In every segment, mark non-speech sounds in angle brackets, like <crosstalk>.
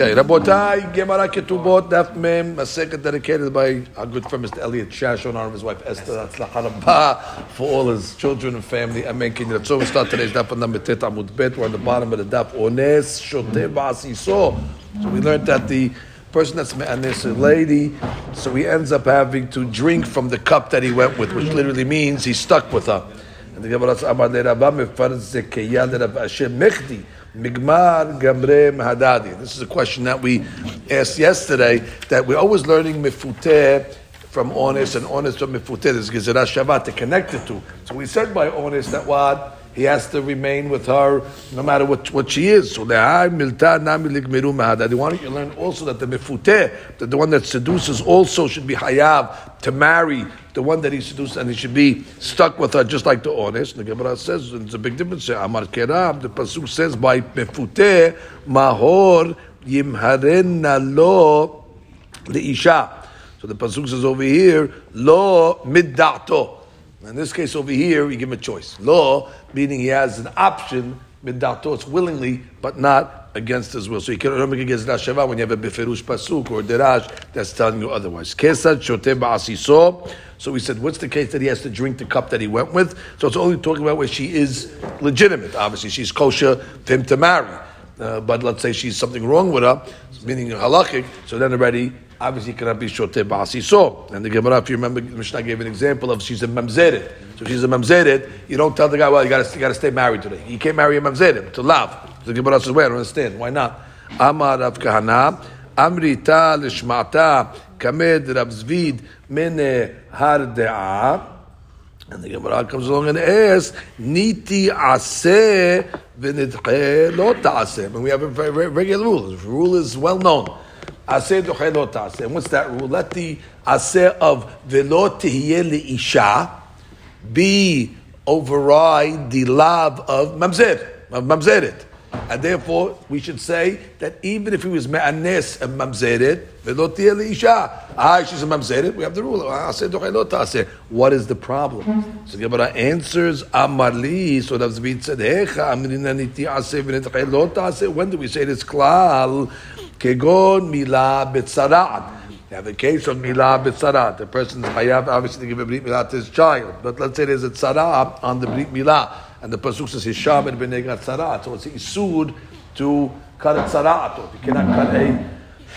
Okay, Rabotai, Gemara Ketubot, Daf Mem, a second dedicated by our good friend Mr. Elliot Shash, on of his wife Esther, that's Rabba, for all his children and family. Amen. So we start today's Daf number Tet Amud Bet. We're on the bottom of the Daf. Ones Shote Basiso. So we learned that the person that's me'anis, a lady, so he ends up having to drink from the cup that he went with, which literally means he's stuck with her. And the Gemara says, Amar Rabba mefarz zekeyah Rabba Hashem mechdi. Migmar Gamre Mahadadi. This is a question that we asked yesterday that we're always learning Mifuteh from honest and honest from Mifuteh. There's Gezerah Shavah to connect it to. So we said by honest that what? He has to remain with her no matter what, what she is. So why don't you learn also that the mifuteh, that the one that seduces also should be hayav to marry the one that he seduced and he should be stuck with her just like the honest. The Gemara says it's a big difference. Amar Kerab, the Pasuk says by mifuteh, mahor yimharenna lo isha. So the Pasuk says over here, lo middato. In this case over here, you give him a choice. Law, meaning he has an option, it's willingly, but not against his will. So you can not make against Rashava when you have a beferush pasuk or derash that's telling you otherwise. Kesad shote ba'asiso. So we said, what's the case that he has to drink the cup that he went with? So it's only talking about where she is legitimate. Obviously, she's kosher for him to marry. Uh, but let's say she's something wrong with her, meaning halachic, so then already obviously cannot be shoteh ba'asi. So, and the Gemara, if you remember, Mishnah gave an example of she's a mamzeret. So she's a mamzeret. You don't tell the guy, well, you got to stay married today. You can't marry a mamzeret to love. So the Gemara says, wait, I don't understand. Why not? Amar Rav Kahana, Amrita lishmata kamed Rav Zvid mene har And the Gemara comes along and asks, Niti aseh v'nidche lo ta'aseh. And we have a very regular rule. The rule is well known. Aseh doche lo taseh. What's that rule? Let the aseh of velo tihye isha be override the love of mamzer, of mamzeret. And therefore, we should say that even if he was me'anes and mamzeret, velo tihye isha. Ah, she's a mamzeret. We have the rule. Aseh doche lo taseh. What is the problem? So the Gemara answers, Amarli. So that's said, Hecha amrina niti aseh v'netche lo taseh. When do we say this klal? Kegon milah betzarat. You have a case of milah betzarat. The person's hayav obviously to give a brit milah to his child. But let's say there's a tzara on the brit milah. And the pasuk says hisham and benegat tzarat. So it's isud to cut a tzaraat. You cannot cut a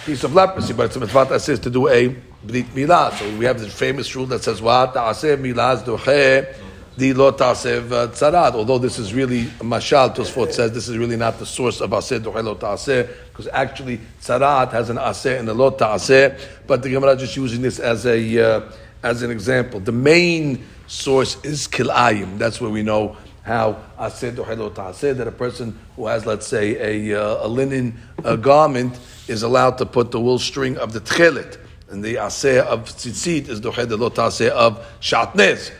piece of leprosy, but it's a mitzvah that says to do a brit milah. So we have this famous rule that says what? Ta'aseh milah doche the lo tasev uh, tzarat. Although this is really mashal, Tosfot says this is really not the source of aseh doche lo because actually tzarat has an aseh and a lo. But the Gemara just using this as a uh, as an example. The main source is kilayim. That's where we know how aseh doche lo that a person who has, let's say, a, uh, a linen uh, garment is allowed to put the wool string of the tchelet. And the aseh of tzitzit is doche taseh of shatnez.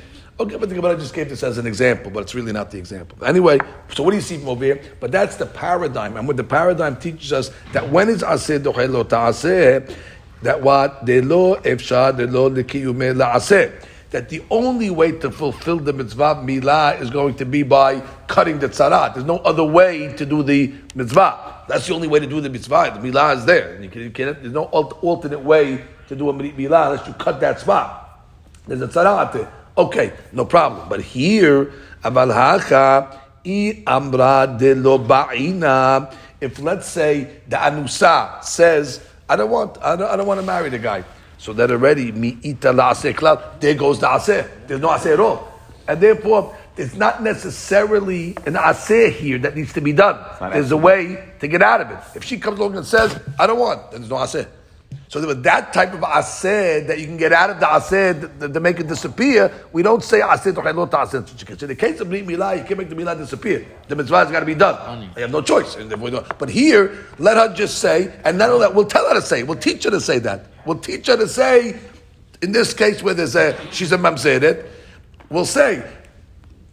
Okay, but the Gemara just gave this as an example, but it's really not the example. Anyway, so what do you see from over here? But that's the paradigm, and what the paradigm teaches us that when is aseh dochelo ta'aseh, that what de lo efshar de lo lekiyume la'aseh. That the only way to fulfill the mitzvah milah is going to be by cutting the tzarat. There's no other way to do the mitzvah. That's the only way to do the mitzvah. The milah is there. You can, you can, there's no alternate way to do a milah unless you cut that spot. There's a tzarat Okay, no problem. But here, aval hacha i amra de lo ba'ina. If let's say the anusa says, I don't want, I don't, I don't want to marry the guy. So that already mi ita la klal. There goes the aseh. There's no aseh at all, and therefore it's not necessarily an aseh here that needs to be done. There's a way to get out of it. If she comes along and says, I don't want, then there's no aseh. So with that type of ased that you can get out of the ased to, to, make it disappear, we don't say ased or not ased. So in the case of brit milah, you can't make the milah disappear. The mitzvah has got to be done. You have no choice. But here, let her just say, and not only that, we'll tell her to say, we'll teach her to say that. We'll teach her to say, in this case where there's a she's a mamzeret, we'll say,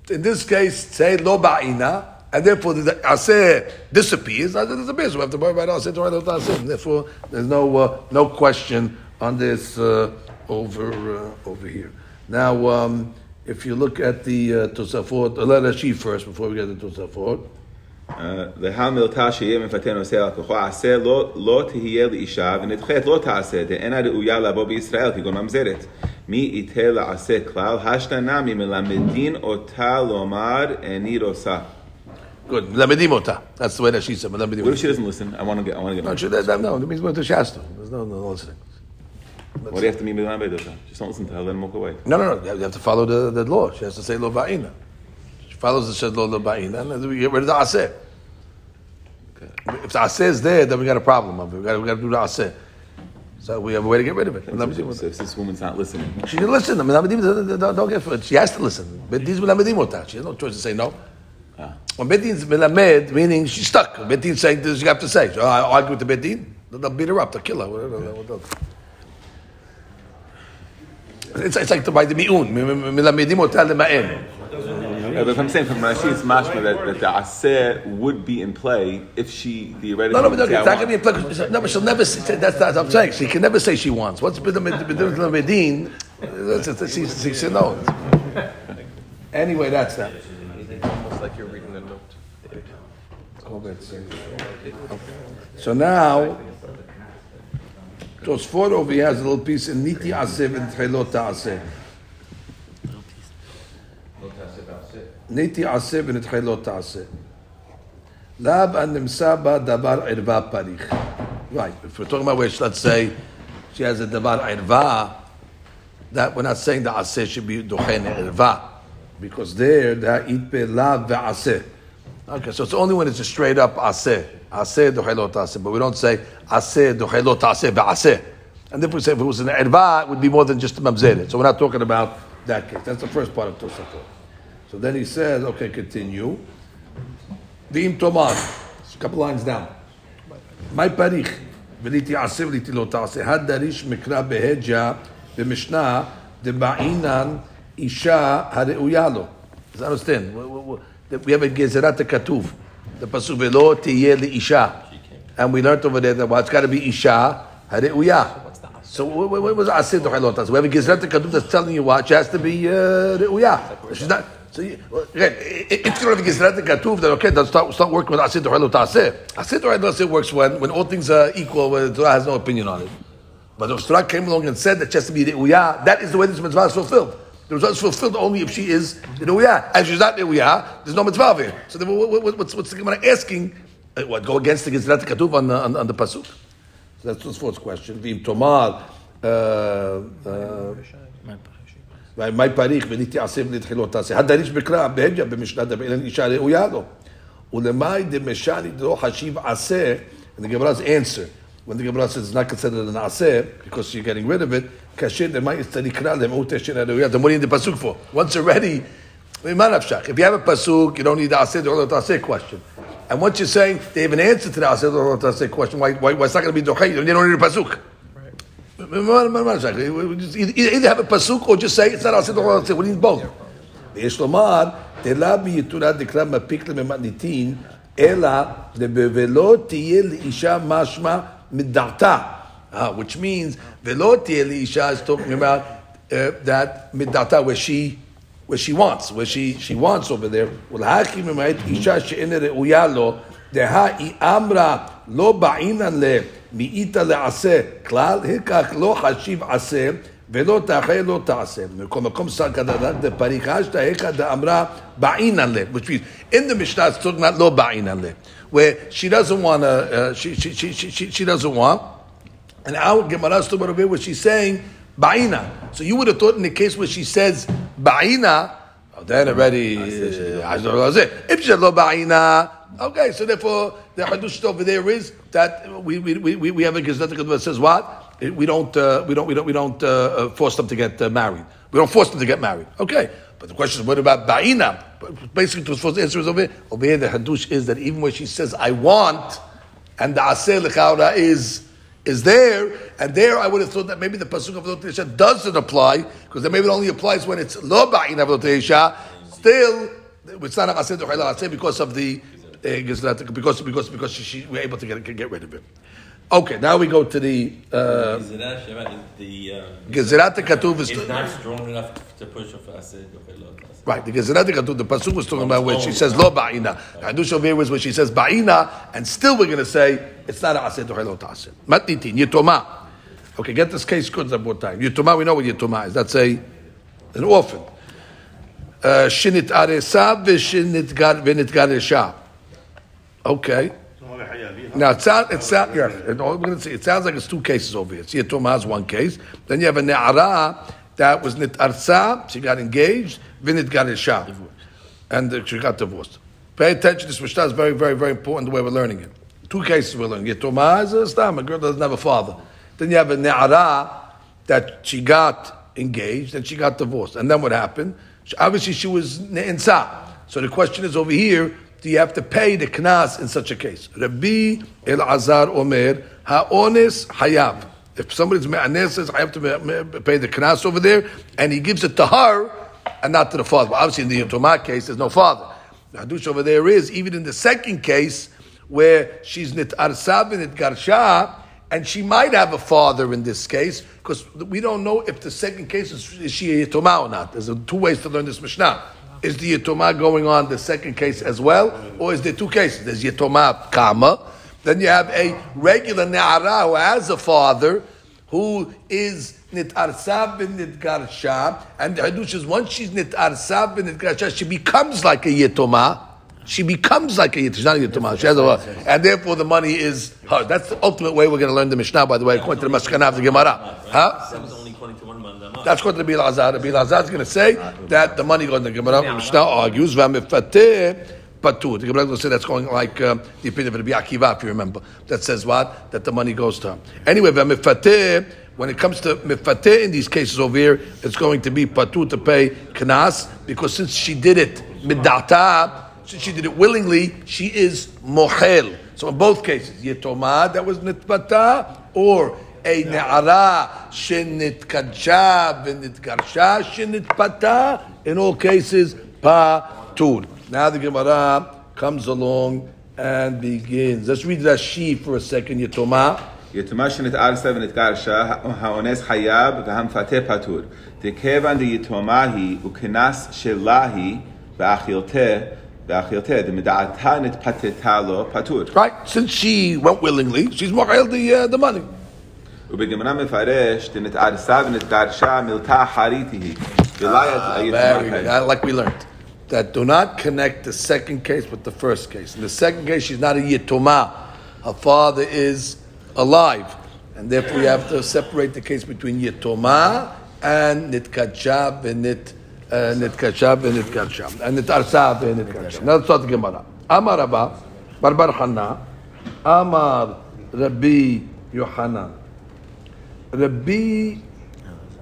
in this case, say lo ba'ina, and therefore the aseh disappears. Aseh disappears. We have to worry about aseh to write aseh. Therefore, there's no uh, no question on this uh, over uh, over here. Now, um, if you look at the uh, Tosafot, uh, let Rashi first before we get to Tosafot. להל מילתה שיהיה מפתה נושא על כוחו, עשה לא, לא תהיה לאישה ונדחית לא תעשה, דאינה ראויה לבוא בישראל כגון ממזרת. מי ייתה לעשה כלל, השתנה ממלמדין אותה לומר איני רוצה. Good. Melamedim. That's the way that she said. What if she doesn't listen? I want to get. I want to get. No, she, that, no, it means we're to. There's no, no listening. What do you have to mean by Ambedosa? Just don't listen to her, then walk away. No, no, no. You have to follow the, the law. She has to say lo ba'ina. She follows the said lo ba'ina, and then we get rid of the aseh. Okay. If the aseh is there, then we got a problem. We got, we got to do the aseh. So we have a way to get rid of it. So, if this woman's not listening, she can listen. Don't get. She has to listen. But these are She has no choice to say no. Ah. When Bedin's Melamed, meaning she's stuck. Bedin's saying this, you have to say. So I argue with the Bedin. They'll beat her up. They'll kill her. Whatever. whatever. It's, it's like the, by the mi'un. Melamedim otah lema'en. Uh, but if I'm saying from Rashi, it's mashma that, that the aseh would be in play if she theoretically. No, no, but say, it's not going to be want- applicable. No, but she'll never say, that's, what I'm saying. She can never say she wants. What's the Bedin? She, she knows. Anyway, that's that. Almost like you're reading a note. So now, Tosfot over here has a little piece in Niti Aseh and Tchilot Aseh. Niti Aseh and Tchilot Aseh. Lab and Nimsa ba davar irva parich. Right, if we're talking about which, let's say, she has a davar irva, that we're not saying the aseh should be dochen irva, because there, the itpe lav ve'aseh. Okay, so it's only when it's a straight up aseh, aseh dochelot aseh, but we don't say aseh dochelot aseh ve'aseh. And if we say if it was an irva, it would be more than just a mamzeret. So we're not talking about that case. That's the first part of Tosafot. So then he says, okay, continue. V'im tomar, a couple lines down. My parich, וליתי עשה וליתי לא תעשה, הדריש מקרא בהג'ה במשנה דבעינן אישה הראויה לו. אז understand, that we have in Gezerat Katuv, the pasuvelo tiyeh isha, and we learned over there that well, it's got to be isha hariuya. So what, what was asid dohalot? So we have a Gezerat Katuv that's telling you what she has to be hariuya. Uh, She's not. So you, again, it's going to be Gezerat Katuv that okay, that's start start working with asir dohalot Asid Asir dohalot asir works when when all things are equal, when the Torah has no opinion on it. But if Torah came along and said that she has to be hariuya, that is the way this mitzvah is fulfilled. The mitzvah is fulfilled only if she is Re'uyah. And if she's not Re'uyah, there's no mitzvah there. So then what, what, what's, what's the Gemara asking? Uh, What, go against the Gizrat Katuv on the, on, on the Pasuk? So that's the fourth question. V'im Tomar, uh, uh, מה פריך ונתייעשה ונתחילות תעשה. הדריש בקרא בהג'ה במשנה דבעינן אישה ראויה לו. ולמאי דמשני דלא חשיב עשה, and the Gemara's answer, when the Gemara says it's not considered an aseh, because you're getting rid of it, כאשר דמאי אסתריקרא למאות אשר הראויה, then what do you need the pasuk for? Once already, I mean, מה נפשך? If you have a pasuk, you don't need the aseh, the aseh question. And once you're saying they have an answer to the aseh, the aseh question, why, why, why it's not going to be dochei? You don't need a pasuk. מה- מה- מה נפשך? Either either have a pasuk or just say it's not aseh, the aseh. We need both. ויש לומר, דלה ביתורה דקרא מפיק לממניתין, אלא ולא תהיה לאישה משמע מדעתה. Ah, which means, ולא תהיה לאישה is talking about uh, that מדעתה, where she, where she wants, where she, she wants over there. ולהכי ממעט אישה שאינה ראויה לו, דהה היא אמרה לא בעינן ל... מאיתה לעשה כלל, הכך לא חשיב עשה ולא תאכל לא תעשה. בכל מקום שר כדרק דפריחה שתה היכא דאמרה בעינן לב, which means in the Mishnah it's talking about לא בעינן לב, where she doesn't want to, uh, she, she, she, she, she, doesn't want, and our Gemara about over here where she's saying ba'ina. So you would have thought in the case where she says ba'ina, oh, then already, uh, if she said lo ba'ina, okay, so therefore the hadush over there is that we, we, we, we have a Gazette that says what? We don't, uh, we don't, we don't, we don't uh, uh, force them to get uh, married. We don't force them to get married. Okay. But the question is, what about ba'ina? Basically, the first answer is over here. Over here, the hadush is that even when she says, I want, and the aseh l'chaura is is there, and there I would have thought that maybe the pasuk of Avot doesn't apply because then maybe it only applies when it's lo ba'in Avot. Still, it's not a because of the uh, because because because she, she, we're able to get get rid of it. Okay, now we go to the uh, Gezerat Shabbat is the um, Katuv is it's not strong enough to push. Okay, Lord. right. The Gezerat Katuv, the pasuk was talking about where she says lo ba'ina. Hadush over here was where she says ba'ina, and still we're going to say it's not a ased or lo ta'ased. Matnitin yitoma. Okay, get this case good one more time. Yitoma, we know what yitoma is. That's a an orphan. Uh, Shinit aresa v'shinit gar v'nit garesha. Okay. Now it sounds it sounds yeah, we're gonna say, it sounds like it's two cases over here. See, Tom has one case. Then you have a ne'ara that was nit arsa, she got engaged, vinit got isha, and she got divorced. Pay attention. This Mishnah is very, very, very important the way we're learning it. Two cases we're learning. Yitoma is a stam, a girl doesn't have a father. Then you have a ne'ara that she got engaged and she got divorced. And then what happened? She- Obviously, she was ne'insa. So the question is over here, do you have to pay the knas in such a case? Rabbi El-Azar Omer, ha'ones hayab. If somebody's me'anes says, I have to pay the knas over there, and he gives it to her and not to the father. Well, obviously, in the Yitoma case, there's no father. The Hadush over there is, even in the second case, where she's nit arsav and nit garsha, and she might have a father in this case, because we don't know if the second case is, she a yitoma or not. There's two ways to learn this Mishnah. Is the yitoma going on the second case as well, or is there two cases? There's yitoma kama, then you have a regular ne'ara who has a father, who is nit arsav ben nit garsha, and the hadush is once she's nit arsav ben nit garsha, she becomes like a yitoma. She becomes like a yitoma. She's not a. She has a, and therefore the money is her. That's the ultimate way we're going to learn the Mishnah. By the way, according to the Maskana of the Gemara, huh? That was only according to one mandama. That's what the Bil Azar. The Bil Azar is going to say that the money goes the Gemara. Mishnah argues v'amifateh patur. The Gemara is going to say that's going like um, the opinion of Rabbi Akiva, if you remember. That says what? That the money goes to her. Anyway, v'amifateh. When it comes to mifateh in these cases over here, it's going to be patur to pay knas because since she did it midata, since she did it willingly, she is mohel. So in both cases, yetoma that was nitbata or a ne'ara shenitkadsha v'nitgarsha shenitpata. In all cases, patur. Now the Gemara comes along and begins. Let's read Rashi for a second. Yetoma. יתומה שנתערסה ונתגרשה, האונס חייב והמפתה פטור. דכיוון דיתומה היא וכנס שלה היא, ואכילתה, ואכילתה, דמדעתה נתפתתה לו פטור. Right? Since she went willingly, she's mohel the uh, the money. ובגמרא מפרש, דנתערסה ונתגרשה מילתה חריתי היא. ולא Very היתומה good. כאלה. Uh, Like we learned. That do not connect the second case with the first case. In the second case, she's not a yitoma. Her father is alive. And therefore, we have to separate the case between yitoma and nitkachab and nit. Uh, nitkachab and nitkachab. And nitarsav and nitkachab. Now let's start the Gemara. Rabbi.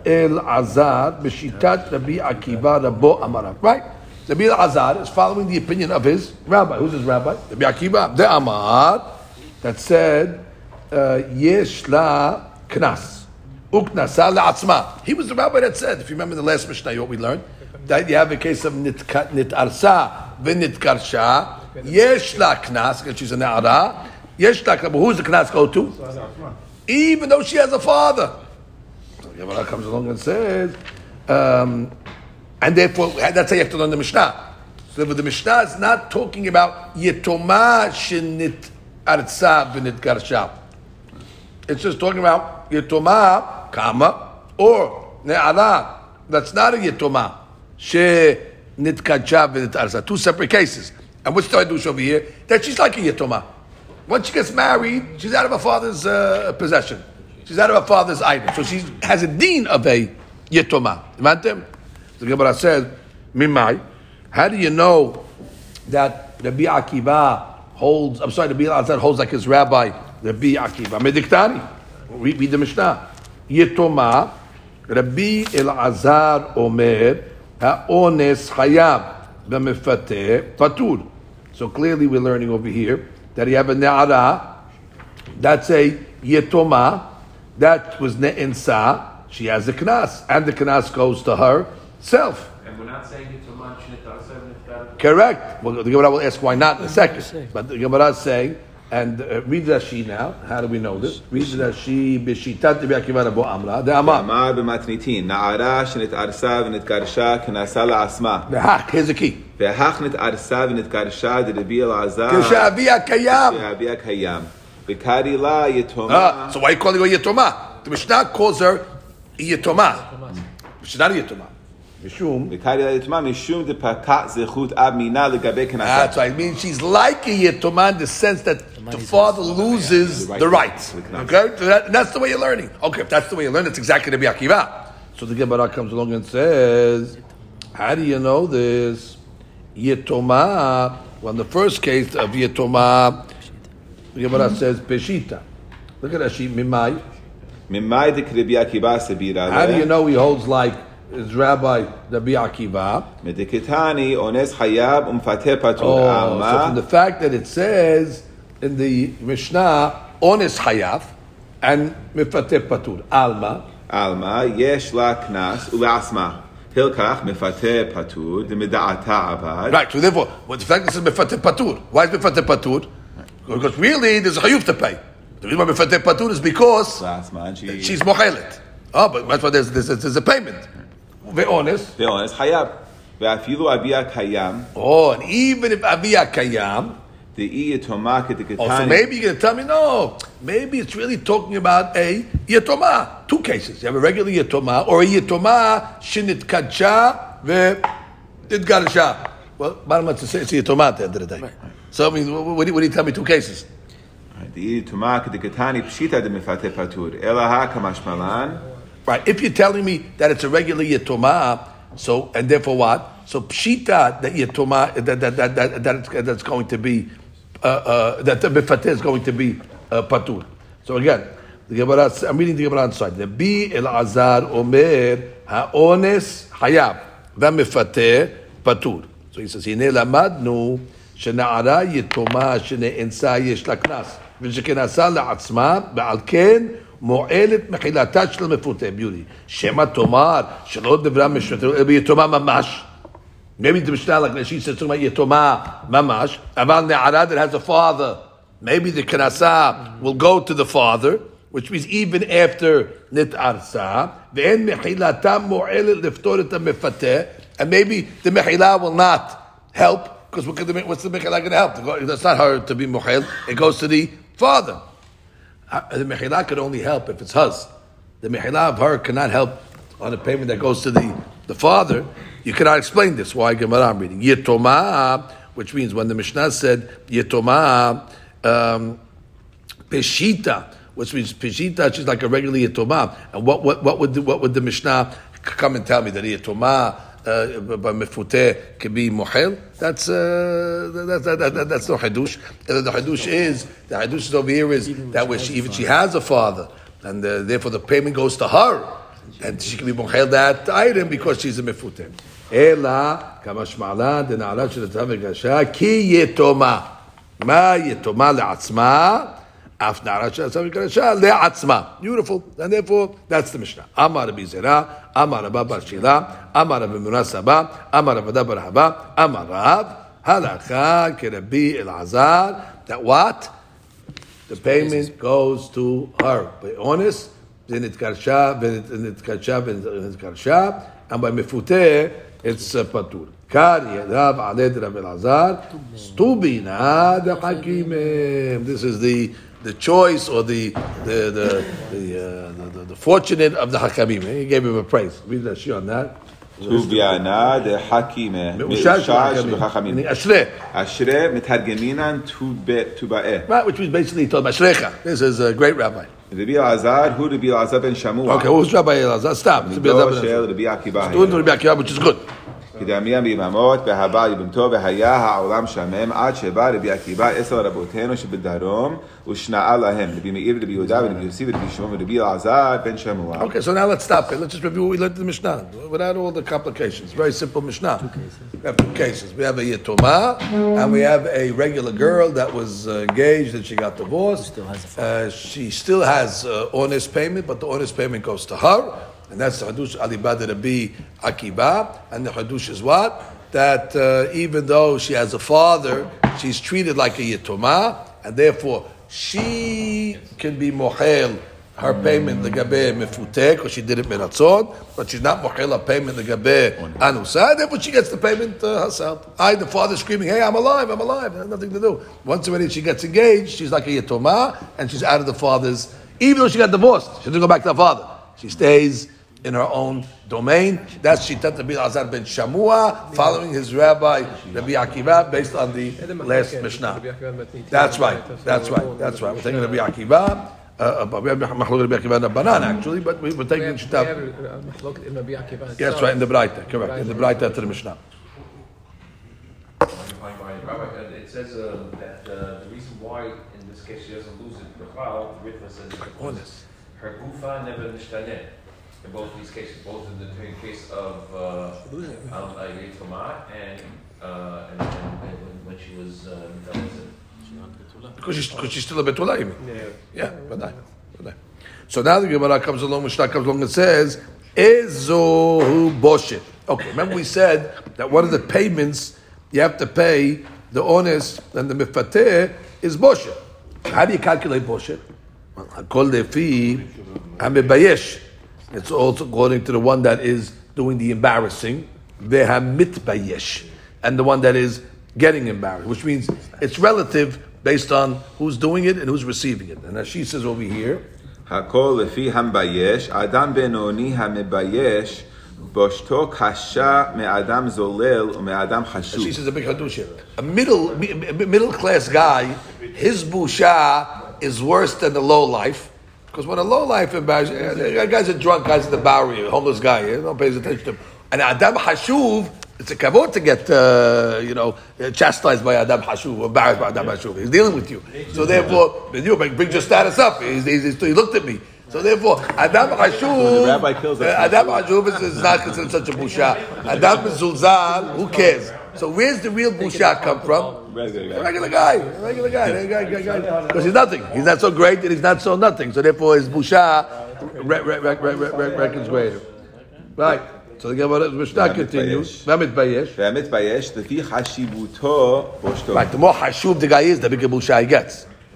El Azar b'shitat Rabbi Akiva Rabo Amarav. Right? Rabbi El Azar is following the opinion of his rabbi. Who's his rabbi? Rabbi Akiva. The Amar that said uh, Yesh la knas uknasa la'atzma. He was the rabbi that said. If you remember the last Mishnah, what we learned that you have a case of nit nit arsa v'nit karsha. Yesh la knas because she's a ne'ara. Yesh la knas. But who's the knas go to? Even though she has a father. So Gemara comes along and says, um, and therefore that's how you have to learn the Mishnah. So the Mishnah is not talking about yetoma shenit artsa v'nit garsha. It's just talking about yetoma kama or ne'ara. That's not a yetoma she nit garsha v'nit artsa. Two separate cases. And what's the Hadush over here? That she's like a yetoma. Once she gets married, she's out of her father's uh, possession. She's out of her father's item. So she has a dean of a yetoma. Imagine? The Gemara says, Mimai, how do you know that Rabbi Akiva holds, I'm sorry, Rabbi Azar holds like his rabbi, Rabbi Akiva? Mediktari. Read, read the Mishnah. Yetoma, Rabbi Elazar Omer, Ha'ones Hayab, B'mefateh, Patur. So clearly we're learning over here that you have a Ne'ara, that's a Yetoma, that was Ne'insa, she has a Knas, and the Knas goes to herself. And we're not saying it too much. It does have it, that- Correct. Well, the Gemara will ask why not in a second. But the Gemara is saying And uh, read Rashi now. How do we know this? Read Rashi b'shitat Rabbi Akiva Rabo Amra. The Amar. אמר במתניתין, נערה שנתערסה ונתגרשה כנסה לעצמה, The hak. Here's the key. והך נתערסה ונתגרשה דרבי אלעזר, כשאבי הקיים. ואבי הקיים, וקרא לה יתומה, Uh, so why are you calling her Yetoma? The Mishnah calls her Yetoma. She's not a Yetoma. Mishum. וקרא לה יתומה משום דפקע זכות אב מינה לגבי כנסה. That's right. I mean, she's like a Yetoma in the sense that the father loses the, the rights. Okay, so that, that's the way you're learning. Okay, if that's the way you learn, it's exactly the Akiva. So the Gemara comes along and says, "How do you know this?" Yetoma. Well, in the first case of Yetoma, the Gemara hmm? says Peshita. Look at Ashi Mimai. Mimai the Akiva Sabira. How do you know he holds like is Rabbi Rabbi Akiva. Medeketani ones hayab umfateh patur. Oh, so from the fact that it says in the Mishnah honest hayav and mifateh patur. Alma. Alma, yesh la knas ulasma. Hilkach mifateh patur, demida'ata avad. Right, so therefore, what the fact this is mifateh patur. Why is mifateh patur? Because really, there's a hayuf to pay. The reason why mifateh patur is because she... she's mochelet. Oh, but that's why there's, there's, there's a payment. Ve'ones. Ve'ones hayab. Ve'afilu abiyah kayam. Oh, and even if abiyah kayam, Oh, so maybe you're going to tell me, no, maybe it's really talking about a Yetomah. Two cases. You have a regular Yetomah or a Yetomah shinit kacha ve itgarsha. Well, bottom line, it's a Yetomah at the end of the day. Right. So, I mean, what do, you, what do you tell me? Two cases. Right. If you're telling me that it's a regular Yetomah, so, and therefore what? So pshita that Yetomah that that that, that, that that's going to be uh, uh, that the is going to be uh, patur. So again, the Gemara, I'm reading the Gemara inside. The bi el azar omer ha'ones hayab, v'mefateh patur. So he says, הנה למדנו שנערה יתומה שנאנסה יש לה קנס, ושכנסה לעצמה, ועל כן מועלת מחילתה של המפותה, ביולי. שמא תאמר שלא דברה משנתו, אלא ביתומה ממש. Maybe the Mishnah, like she says, about Yetoma Mamash, Aval Ne'ara that has a father. Maybe the Kanasa will go to the father, which means even after Nit Arsa, and maybe the Mechila will not help, because what's the Mechila going to help? That's not her to be Mo'el, it goes to the father. Uh, The Mechila could only help if it's hers. The Mechila of her cannot help on a payment that goes to the, the father. You cannot explain this. Why Gemara I'm reading. Yetoma, which means when the Mishnah said Yetoma, um, Peshita, which means Peshita, she's like a regular Yetoma. And what, what, what, would the, what would the Mishnah come and tell me? That Yetoma, uh, by mefuteh can be mohel. That's uh, that, that, that, that, that's no hadush. And the hadush is the hadush is over here is that when she, even she has a father, and uh, therefore the payment goes to her, and she can be mohel that item because she's a mefuteh. Ela kamashmala denala shel gasha ki yetoma ma yetoma le'atzma. אף נערה שעשה מקרשה לעצמה. Beautiful. And therefore, that's the Mishnah. אמר רבי זרע, אמר רבא בר שילה, אמר רבי מונה סבא, אמר רבדה בר הבא, אמר רב, הלכה כרבי אלעזר, that what? The payment goes to her. By honest, ונתקרשה, ונתקרשה, ונתקרשה, and by מפותה, it's uh, פטור. קר ידיו עלי דרבי אלעזר, סטובינה דחכימם. This is the the choice or the the the the, uh, the, the, the fortunate of the Hakamim. He gave him a praise. Read that shit on that. טוביאנה דחכימה, מאושר של מאושר של חכמים. חכמים. אשרי. אשרי מתרגמינן טובעה. Right, which means basically he told him, Ashrecha. This is a great rabbi. רבי אלעזר הוא רבי אלעזר בן שמוע. Okay, who's Rabbi Elazar? Stop. It's Rabbi עידו Elazar. של רבי עקיבא. Student of Rabbi Akiva, which is good. כדמיין ביממות, והבא יבמתו, והיה העולם שמם, עד שבא רבי עקיבא אצל רבותינו שבדרום, ושנאה להם, רבי מאיר, רבי יהודה, ורבי יוסי, ורבי שמעון, ורבי אלעזר בן שמוע. Okay, so now let's stop it. Let's just review what we learned in the Mishnah without all the complications. Very simple Mishnah. Two cases. We have two cases. We have a Yetoma and we have a regular girl that was uh, engaged and she got divorced. Still has a uh, She still has uh, honest payment, but the honest payment goes to her. And that's the Hadush Alibad Rabbi Akiba. And the Hadush is what? That uh, even though she has a father, she's treated like a Yetoma. and therefore she can be mohel her payment the legabe mefuteh because she did it meratzon, but she's not mohel her payment the legabe anusa. Therefore, she gets the payment uh, herself. I, the father, screaming, "Hey, I'm alive! I'm alive!" It has nothing to do. Once already she gets engaged, she's like a yetoma, and she's out of the father's. Even though she got divorced, she doesn't go back to her father. She stays in her own domain. That's Shitat Rabbi Azar ben Shamua, following his rabbi Rabbi Akiva, based on the last Mishnah. That's right. That's right. That's right. We're taking Rabbi Akiva. Uh, uh, we have Machlok Rabbi Akiva and Rabbanan actually, but we, we're taking Shitat. Yes, right in the Braita. Correct in the Braita to the Mishnah. Uh, it says uh, that uh, the reason why in this case she doesn't lose it, Bechal, the Ritva says because Honest. her gufa never nishtaneh in both these cases, both in the case of uh, um, and, uh, and, and, when, she was uh, because she's, because she's still a betulah. Yeah, yeah, but So now the Gemara comes along, Mishnah comes along and says, "Ezohu boshet." Okay, remember we said that one of the payments you have to pay the honest and the mifateh is boshet. How do you calculate boshet? Well, I call the fee. I'm a bayesh. It's also according to the one that is doing the embarrassing, vehamitbayesh, and the one that is getting embarrassed, which means it's relative based on who's doing it and who's receiving it. And as she says over here, הכל לפי המבייש, אדם בינוני המבייש, בושתו קשה מאדם זולל ומאדם she חשוב. says a big hadush here. A middle mi- mi- middle class guy, his busha is worse than the low life. Because when a low life embarrassed, a guy's a drunk, guy's in the Bowery, a homeless guy, you know, pays attention to him. And Adam Hashuv, it's a kavod to get, uh, you know, chastised by Adam Hashuv, embarrassed by Adam Hashuv. He's dealing with you. So therefore, then you bring your status up. He's, he's, he's- he looked at me. So therefore, Adam Hashuv, the rabbi kills us. uh, Adam Hashuv is, is not considered such a busha. Adam Zulzal, who cares? So where's the real busha come from? Regular guy. regular guy. regular guy. <laughs> Regular guy. Because he's nothing. He's not so great and he's not so nothing. So therefore his busha reckons greater. Right. So the Gemara Mishnah continues. V'amit bayesh. V'amit bayesh. The fi hashibuto boshto. Right. The more hashub the guy is, the bigger busha he gets.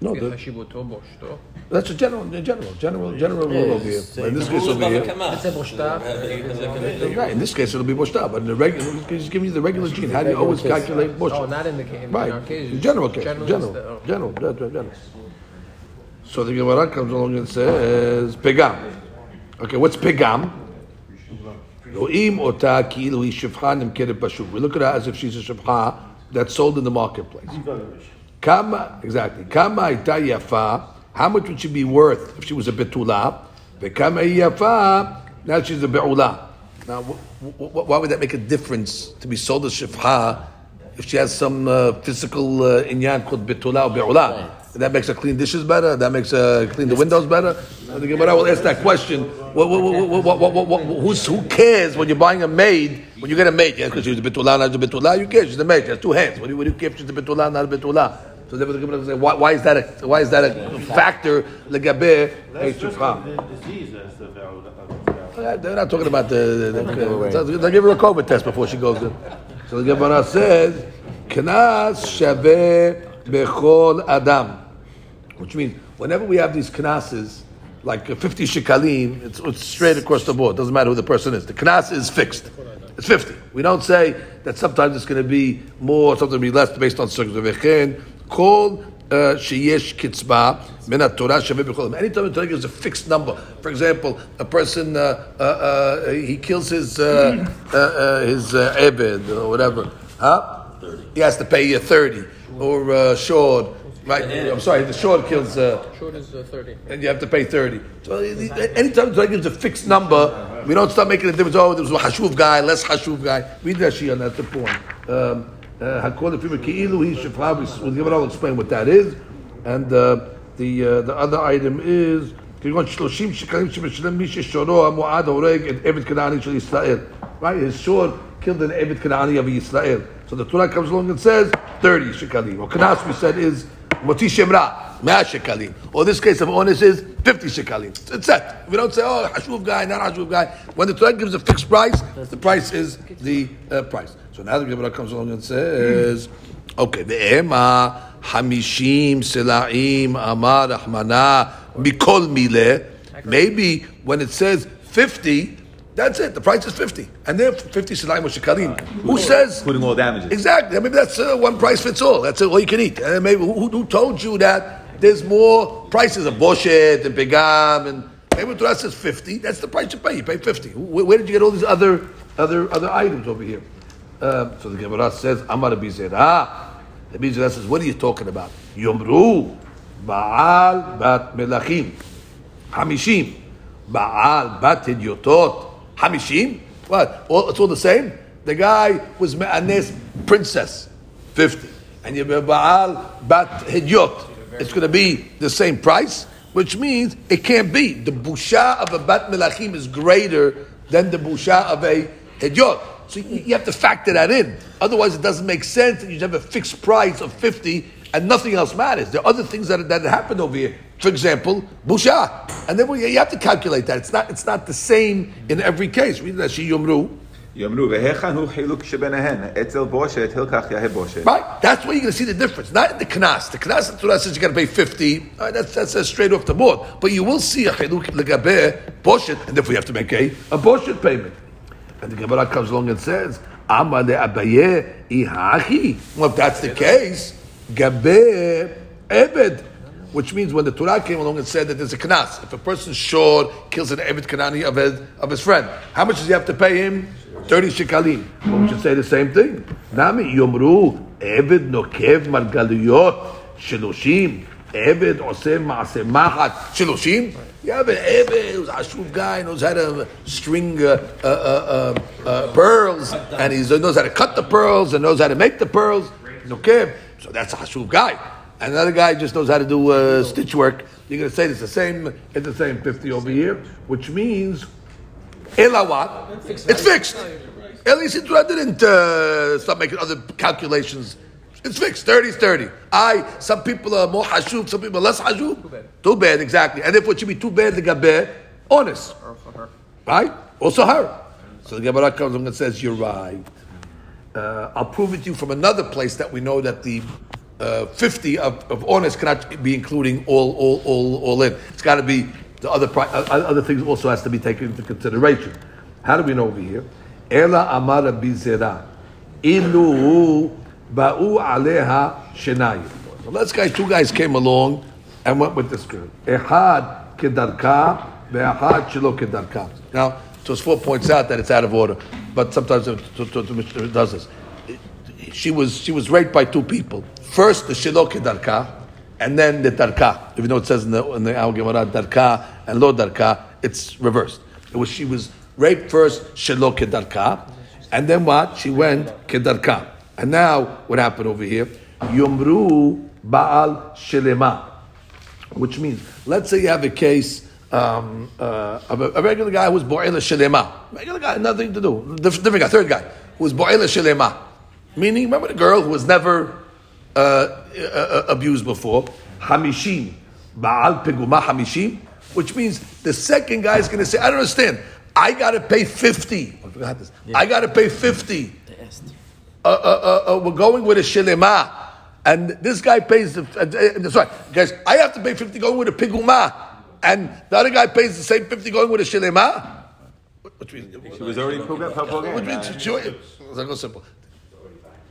No, the, that's a general, a general, general, general rule over here. But in this case, it'll be here, right? In this case, it'll be boshta, but in the regular, just giving you the regular gene. How do you always calculate boshta? Oh, not in the case, right? In general case, general, general, general, general. So the Gemara comes along and says pegam. Okay, what's pegam? We look at her as if she's a shivcha that's sold in the marketplace. Kama, exactly. Kama ita yafa. How much would she be worth if she was a betula? Kama yafa. Now she's a be'ula. Now, wh- wh- why would that make a difference to be sold as shifha if she has some uh, physical uh, inyan called betula or be'ula? That makes her clean dishes better. That makes her clean the windows better. The Gemara will ask that question. What, what, what, who cares when you're buying a maid? When you get a maid, yeah, because she's a betula, not a betula. You care? She's a maid. She has two hands. What do you, what do you care if she's a betula, not a betula? So therefore, the Gemara will say, why, why is that a why is that a factor? Legabe hey, shifcha. They're not talking about the. the, the they'll give her a COVID test before she goes in. So the Gemara says, "Knas shaveh bechol adam," which means whenever we have these knases, like uh, 50 shekalim, it's, it's straight across the board. It Doesn't matter who the person is. The knas is fixed. It's 50. We don't say that sometimes it's going to be more, sometimes going to be less based on circumstances. Uh, sheyesh kitzba min Torah shaveh b'cholim. Anytime the Torah gives a fixed number, for example, a person uh, uh, uh, he kills his uh, uh, uh, his uh, ebed or whatever, huh? 30. He has to pay you thirty or uh, short. Right? I'm sorry, the short kills. Uh, Short is uh, 30. and you have to pay 30. So anytime the Torah gives a fixed number, we don't start making a difference. Oh, there was a hashuv guy, less hashuv guy. Read Rashi on that, the point. Um, uh, hakol Lefim Keilu, he should probably, we'll I'll explain what that is. And uh, the uh, the other item is, כגון שלושים שקלים שמשלם מי ששורו המועד הורג את עבד כנעני של ישראל. Right? His sword killed an Eved Kanani of Israel. So the Torah comes along and says 30 shekalim. Or Kanas, we said, is Motzi Shem Ra, 100 shekalim. Or this case of onus is 50 shekalim. It's set. We don't say, oh, Hashuv guy, not Hashuv guy. When the Torah gives a fixed price, the price is the uh, price. So now the Gemara comes along and says, okay, ve'ema hamishim sela'im amar rahmana mikol mileh. Maybe when it says 50, that's it. The price is 50. And then 50 Silaim or Shekalim. Who says? Including all damages. Exactly. Maybe that's uh, one price fits all. That's all you can eat. And maybe who, who told you that there's more prices of Boshet and Pegam and maybe the Torah says 50. That's the price you pay. You pay 50. Where, where did you get all these other other other items over here? Um, so the Gemara says, Amar Rabbi Zerah. Rabbi Zerah says, what are you talking about? Yomru Baal Bat Melachim. Hamishim. Baal Bat Hidyotot. Hamishim? What? All, it's all the same? The guy was Me'anes princess. 50. And you Baal Bat Hidyot. It's going to be the same price, which means it can't be. The busha of a Bat Melachim is greater than the busha of a Hidyot. So you, you, have to factor that in. Otherwise, it doesn't make sense. that You have a fixed price of 50 and nothing else matters. There are other things that, that happened over here. For example, busha. And then we, you have to calculate that. It's not, it's not the same in every case. Read that, she yomru. Right, that's where you're going to see the difference. Not in the knas. The knas Torah says you got to pay fifty. Right, that's that's straight off the board. But you will see a chiluk legaber boshet, and therefore you have to make a a boshet payment. And the Gemara comes along and says, Amar le abaye ihachi. Well, if that's the case, gabe ebed. Which means when the Torah came along and said that there's a knas, if a person's short, kills an ebed kanani of his, of his friend, how much does he have to pay him? 30 shekalim. Well, we should say the same thing. Nami yomru, ebed nokev margaluyot, sheloshim, ebed oseh maaseh machat, sheloshim. Have an ebed who's a shuv guy, knows how to string uh, uh, uh, uh, uh, pearls, and he knows how to cut the pearls, and knows how to make the pearls. Nokev. So that's a shuv guy. And another guy just knows how to do uh, stitch work. You're going to say it's the same, it's the same 50 over here, which means Ela what? It's fixed. At least Sidra didn't start making other calculations. It's fixed. 30 is 30. I, some people are more hashub, some people are less hashub. Too bad. Too bad, exactly. And therefore it should be too bad the gabe, honest. Right? Also her. So the Gemara comes along and says, You're right. Uh, I'll prove it to you from another place that we know that the uh, 50 of, of honest cannot be including all, all, all, all in. It's got to be the other, pri- uh, other things also has to be taken into consideration. How do we know over here? Ela amara bizera. Ilu ba'u aleha shenayim. So let's two guys came along and went with this girl. Ehad kedarka, ve'ehad shelo kedarka. Now, Tosfot points out that it's out of order, but sometimes it does this. She was she was raped by two people. First the shelo kedarka, and then the darka. Even though it says in the in the Al Gemara darka and lo darka, it's reversed. It was she was raped first shelo kedarka, and then what? She went kedarka. And now what happened over here? Yomru baal shelema, which means let's say you have a case. Um, uh, of a, a regular guy who was bo'ela shelema, regular guy, nothing to do. Diff- Different guy, third guy who was bo'ela shelema, meaning remember the girl who was never uh, uh, abused before. Hamishim. Baal peguma hamishim. Which means the second guy is going to say, I don't understand. I got to pay 50. I forgot this. I got to pay 50. Uh, uh, uh, uh, we're going with a shilema. And this guy pays the, uh, uh, right. Guys, I have to pay 50 going with a piguma. And the other guy pays the same 50 going with a shilema. Which means, She was already up. which means she, like, simple.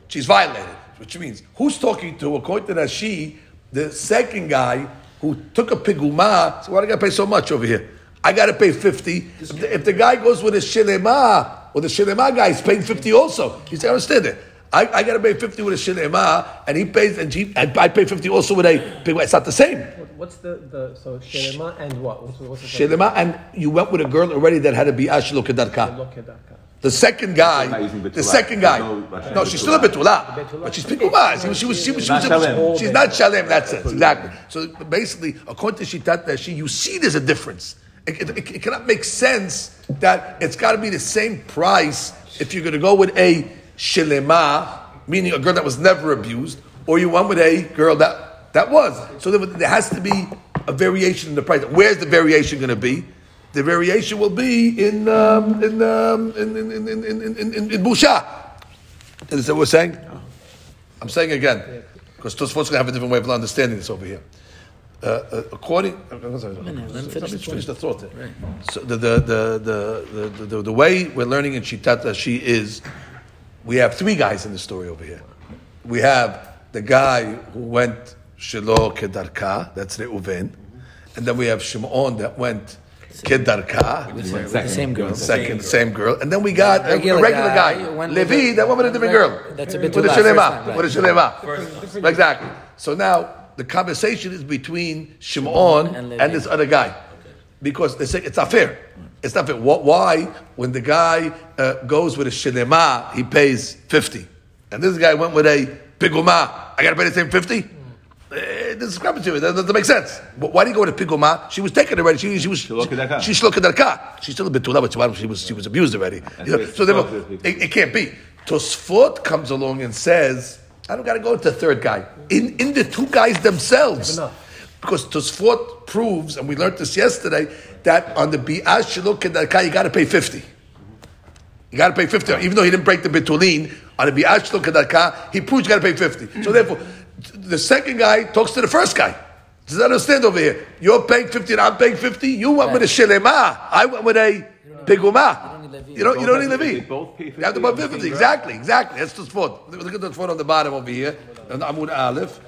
She's violated, which means who's talking to? According to that, she, the second guy who took a piguma. So why do I got to pay so much over here? I got to pay fifty. If the, if the guy goes with a shilema, or the shilema guy is paying fifty also. He said, I understand it. I, I got to pay fifty with a shilema, and he pays, and, he, and I pay fifty also with a piguma. It's not the same. What's the, the so Shelema and what? What's, what's the second? Shilema, and you went with a girl already that had to be ashlo kedarka. Look. The second guy, the second guy. No, No, she's still a betula, but she's piguma. She was, she was, she was, she was, Not shalem. she's not shalem. That's it, exactly. So basically, according to Shitat Rashi, you see there's a difference. It, it, it cannot make sense that it's got to be the same price if you're going to go with a shilema meaning a girl that was never abused, or you went with a girl that that was. So there, there has to be a variation in the price. Where's the variation going to be? The variation will be in um, in, um, in in in in in in, in, in Busha. Is that what we're saying? I'm saying again because Tosfot's going to have a different way of understanding this over here. Uh, uh, according, let me finish the thought. There. So the the, the the the the the way we're learning in Shitata she is, we have three guys in the story over here. We have the guy who went Shiloh Kedarka, that's Reuven, and then we have Shimon that went Kedarka, The same girl. second same girl, and then we got a Regular regular guy, guy, one Levi, that went with a different girl, That's a bit a too loud, Shalema, first with a Shalema. Exactly. So now the conversation is between Shimon and and, this other guy, because they say it's not fair. It's not fair. What, why, when the guy uh, goes with a Shalema, he pays fifty, and this guy went with a Piguma, I got to pay the same fifty. Uh, This discrepancy that doesn't make sense. But why did he go to Piguma? She was taken already. She, she was she, Shelo kedarka. she's shlo kedarka. She's still a bitula, but she- she was she was abused already. You know, so therefore, supposed it, it can't be. Tosfot comes along and says, I don't got to go to the third guy. In, in the two guys themselves. Because Tosfot proves, and we learned this yesterday, that on the Bi'ash Kedarka, you got to pay 50. You got to pay 50. Even though he didn't break the Bitulin, on the Bi'ash Kedarka, he proves you got to pay 50. So therefore, the second guy talks to the first guy. Does that understand over here? You're paying 50 and I'm paying 50. You went with a Shilema. I went with a Piguma. You don't, you don't need They Levi. both pay You have to 50 buy on the 50. same Exactly, exactly. That's the spot. Look at the spot on the bottom over here. On Amud Aleph.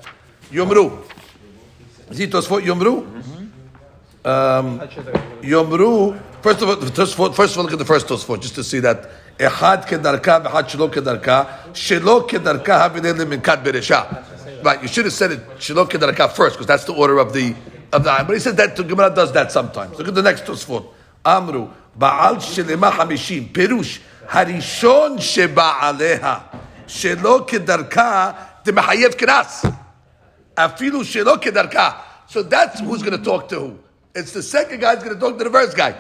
Yomru. Is it Tosfot Yomru? Um, Yomru. First of all, the Tosfot, first of all, look at the first Tosfot, just to see that. אחד כדרכה ואחד שלא כדרכה, שלא כדרכה הבדל למנקת ברשע. Right, you should have said it שלא כדרכה first, because that's the order of the of the But he says that the Gemara does that sometimes. Look at the next Tosfot. אמרו, בעל שלמה חמישים, פירוש, הראשון שבעליה, שלא כדרכה, דמחייב קנס. אפילו שלא כדרכה. So that's who's going to talk to who. It's the second guy who's going to talk to the first guy.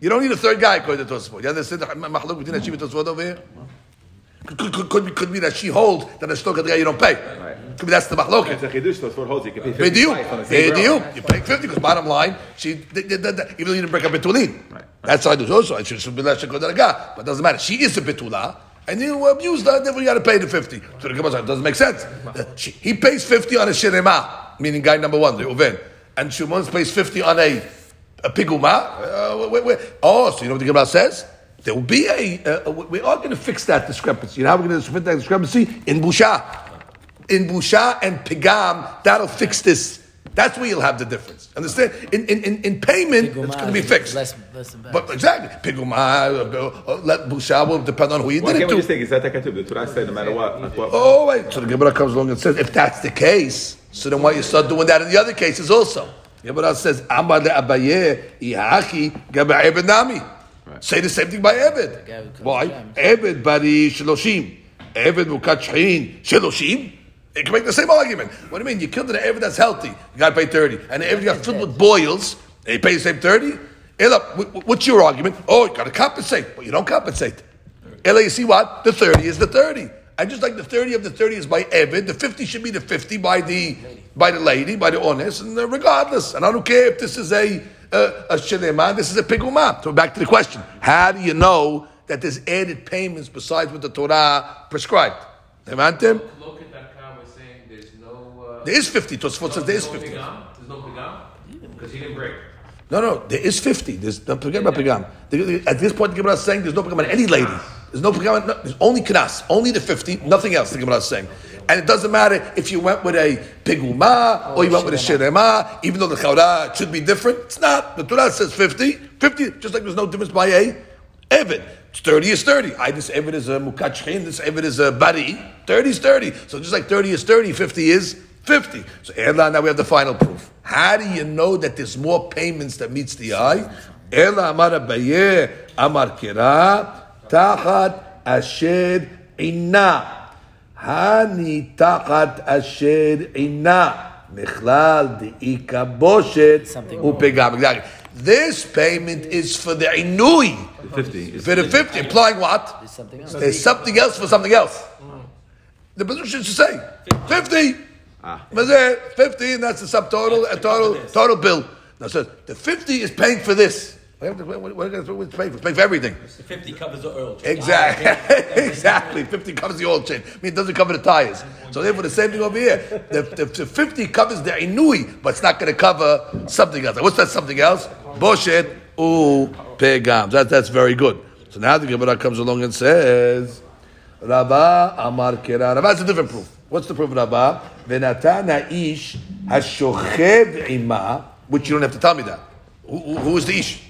You don't need a third guy according to Tosfot. You understand the mahluk between Hashem and Tosfot over here? Could, could, could, could, be, could be that she holds that a shloka guy you don't pay. Could be that's the mahluk. It's a chidush. Tosfot holds you pay 50 Bediu, twice on the same girl. bediu. You pay fifty because bottom line, she th- th- th- th- even though you didn't break up betulin, Right. that's how I do also. I should should be less shekod daraga, but it doesn't matter. She is a betula, and you abused her, therefore you got to pay the fifty. So the Gemara it doesn't make sense. She- he pays fifty on a shirema, meaning guy number one, the uven, and Shimon pays fifty on a a piguma. Uh, wait, wait. Oh, so you know what the Gemara says? There will be a. Uh, we are going to fix that discrepancy. You know how we're going to fix that discrepancy in busha in Busha and Pigam, that'll fix this. That's where you'll have the difference. Understand? In in, in, in payment, it's going to be fixed. Less, less. But exactly, Piguma, uh, uh, let Busha will depend on who you Why did can't it we just to. take Zeta Ketub? The Torah said no matter what. like what Oh wait, so the Gemara comes along and says, if that's the case, so then why you start doing that in the other cases also? The Gemara says, Amar le Abaye ihaki gaba Ebed nami. Say the same thing by Ebed. guy who comes Why? down. Ebed bari shloshim. Ebed mukat shchin shloshim. It can make the same argument. What do you mean? You killed an Ebed that's healthy. You got to pay 30. And the Ebed got filled with boils. You pay the same 30? Ella, wh- wh- what's your argument? Oh, you got to compensate. But you don't compensate. Ella, you see what? The 30 is the 30. And just like the 30 of the 30 is by Evid, the 50 should be the 50 by the by the lady, by the honest, and regardless. And I don't care if this is a a shalema, this is a piguma. So back to the question: How do you know that there's added payments besides what the Torah prescribed? Levantem? Look.com was saying there's no. Uh, There is 50. Tosfot says there is 50. There's no pigam because he didn't break. No, no, there is 50. There's, don't forget about Pagam. At this point, the Gemara is saying there's no Pagam on any lady. There's no Pagam, no, there's only Knas, only the 50, nothing else, the Gemara is saying. And it doesn't matter if you went with a Piguma or you went with a Shirema, even though the Chaura should be different. It's not. The Torah says 50. 50, just like there's no difference by a Evid. 30 is 30. I, this Evid is a Mukachchin, this Evid is a Bari. 30 is 30. So just like 30 is 30, 50 is 50. So Ela, now we have the final proof. How do you know that there's more payments that meets the eye? Ela Amar Abaye, Amar Kira, Tachat Asher Inna. Hani Tachat Asher Inna. Michlal De'ika Boshet Something Upegam. Exactly. This payment is for the Inui. 50 For the 50, implying what? There's something else. There's something else for something else. The pasuk should say fifty. Ah. But there, fifty, and that's the subtotal, a total, total bill. Now says the fifty is paying for this. What is it paying for? Paying for everything. The 50 covers the oil change. Exactly. <laughs> exactly. 50 covers the oil change. I mean, it doesn't cover the tires. So therefore, the same thing over here. The, the, the 50 covers the inui, but it's not going to cover something else. What's that something else? Boshet u pegam. That, that's very good. So now the Gemara comes along and says, Rabba Amar Kera. Rabba, it's a different proof. What's the proof of Rabba? Venatana ish hashochev ima, which you don't have to tell me that. Who, who, who is the ish?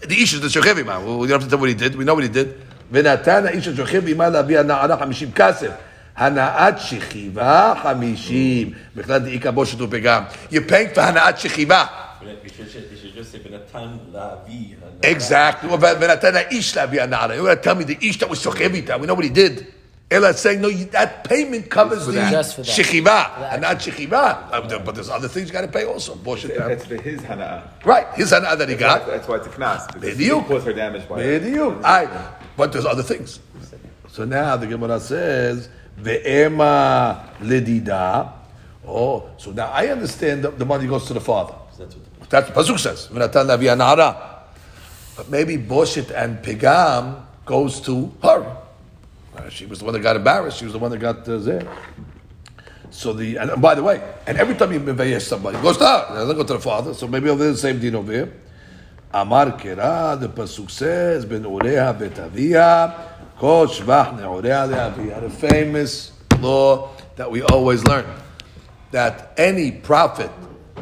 The ish is the shochev ima. We don't have to tell what he did. We know what he did. ונתן האיש השוכב עמה להביא הנערה חמישים כסף. הנעת שכיבה חמישים. בכלל דאיכא בושת ופגם. You're paying for הנעת שכיבה. You should, you should just say, "Benatan lavi." Exactly. Well, ונתן האיש להביא הנערה. You're going to tell me the ish that was שוכב איתה. We know what he did. Ella is saying, no, you, that payment covers the Just for that. shechiva, and not shechiva. Uh, But there's other things you got to pay also. Boshet. That's for his hana'ah. Right. His hana'ah that he got. That's why it's a knas. because Bediuk. He caused her damage by it. Bediuk. Aye. But there's other things. So now the Gemara says, Ve'ema ledida. Oh, so now I understand the, the money goes to the father. That's what That's what Pasuk says. V'natan lavi anara. But maybe Boshit and Pegam goes to her. She was the one that got embarrassed. She was the one that got uh, there. So the and, by the way, and every time you mevayesh somebody, goes to her. Doesn't go to the father. So maybe over there the same din over here. Amar kera, the pasuk says, ben ureha bet avia, kol shvach ne'ureha le'avia. The famous law that we always learn that any profit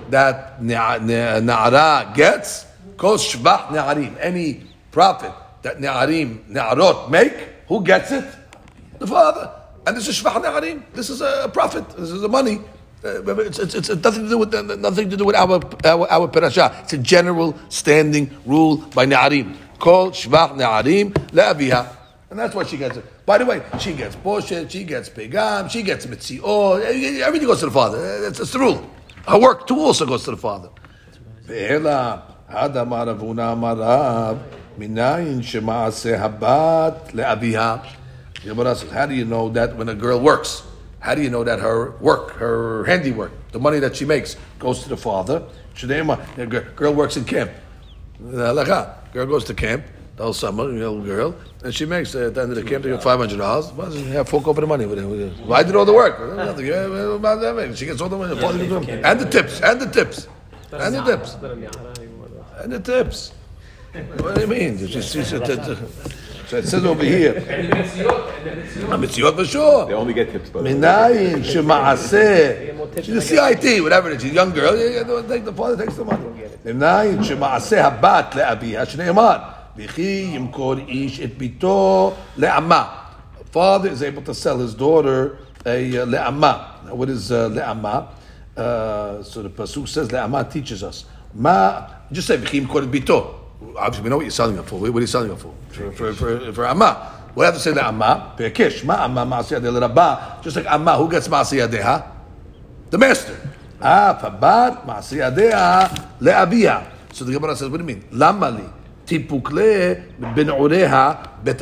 that na'ara gets, kol shvach ne'arim. Any profit that ne'arim, ne'arot make, who gets it? the father. And this is Shvach Ne'arim. This is a profit. This is a money. Uh, it's, it's, it's, nothing to do with nothing to do with our our, our parasha. It's a general standing rule by Ne'arim. Called Shvach Ne'arim Le'aviha. And that's why she gets it. By the way, she gets Boshet, she gets Pegam, she gets Mitzior. Everything goes to the father. That's, that's the rule. Her work too also goes to the father. Says, how do you know that when a girl works? How do you know that her work, her handiwork, the money that she makes goes to the father? Shadema, girl works in camp. Girl goes to camp the whole summer, little girl, and she makes uh, at the end of the camp they get five hundred dollars. Well, she have full the money. Why did all the work? She gets all the money, and the tips, and the tips, and the tips, and the tips. What do you mean? Just, so it says over here. Mitziot for sure. They only get tips, but. Minayin shema'aseh. She's a CIT, whatever it is. She's a young girl. Take The father takes the money. Minayin shema'aseh habat le'abiyah shne'emad. V'chi yimkor ish et bito le'ama. Father is able to sell his daughter a uh, le'ama. Now what is uh, le'ama? Uh, so the Pasuk says le'ama teaches us. Ma, just say v'chi yimkor et bito. Obviously, we know what you're selling it for. What are you selling it for? For for for, for amma. We have to say le'ama. Pe'kish ma amma ma'asiyah de l'rabba. Just like amma, who gets ma'asiyah deha? The master. Ah, fabat ma'asiyah le'abiya. So the Gemara says, what do you mean? Lamali tipukle ben ureha bet.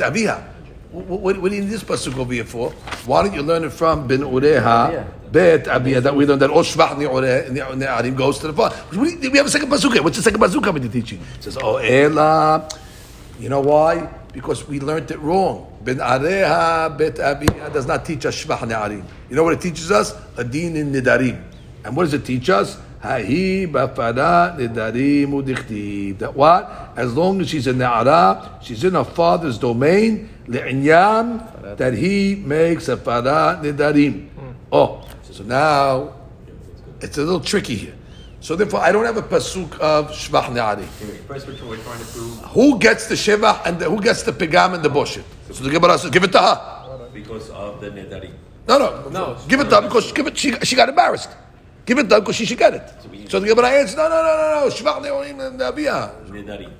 What, what, what do you need this pasuk over here for? Why don't you learn it from ben ureha bet abiya that we learned that oshvach ne'arim goes to the father. We, we have a second pasuk here. What's the second pasuk coming to teach you? It says, oh ela. You know why? Because we learned it wrong. Ben areha bet abiya does not teach us shvach ne'arim. You know what it teaches us? A din in nidarim. And what does it teach us? Hahi bafara nidarim udichtiv. That what? As long as she's a ne'ara, she's in her father's domain, le'inyan, that he makes a fara nidarim. Mm. Oh, so now it's a little tricky here. So therefore, I don't have a pasuk of shvach ne'arim. First, we're, we're trying to prove Who gets the sheva and the, who gets the pigam and the boshet? So the Gemara says, give it to her. because of the nedari. No, no, no. Give it to her because give it, she, she got embarrassed. Give it to her because she should get it. So the Gemara answers, no, no, no, no, no. Shvach ne'arim le'aviyah. Nedari.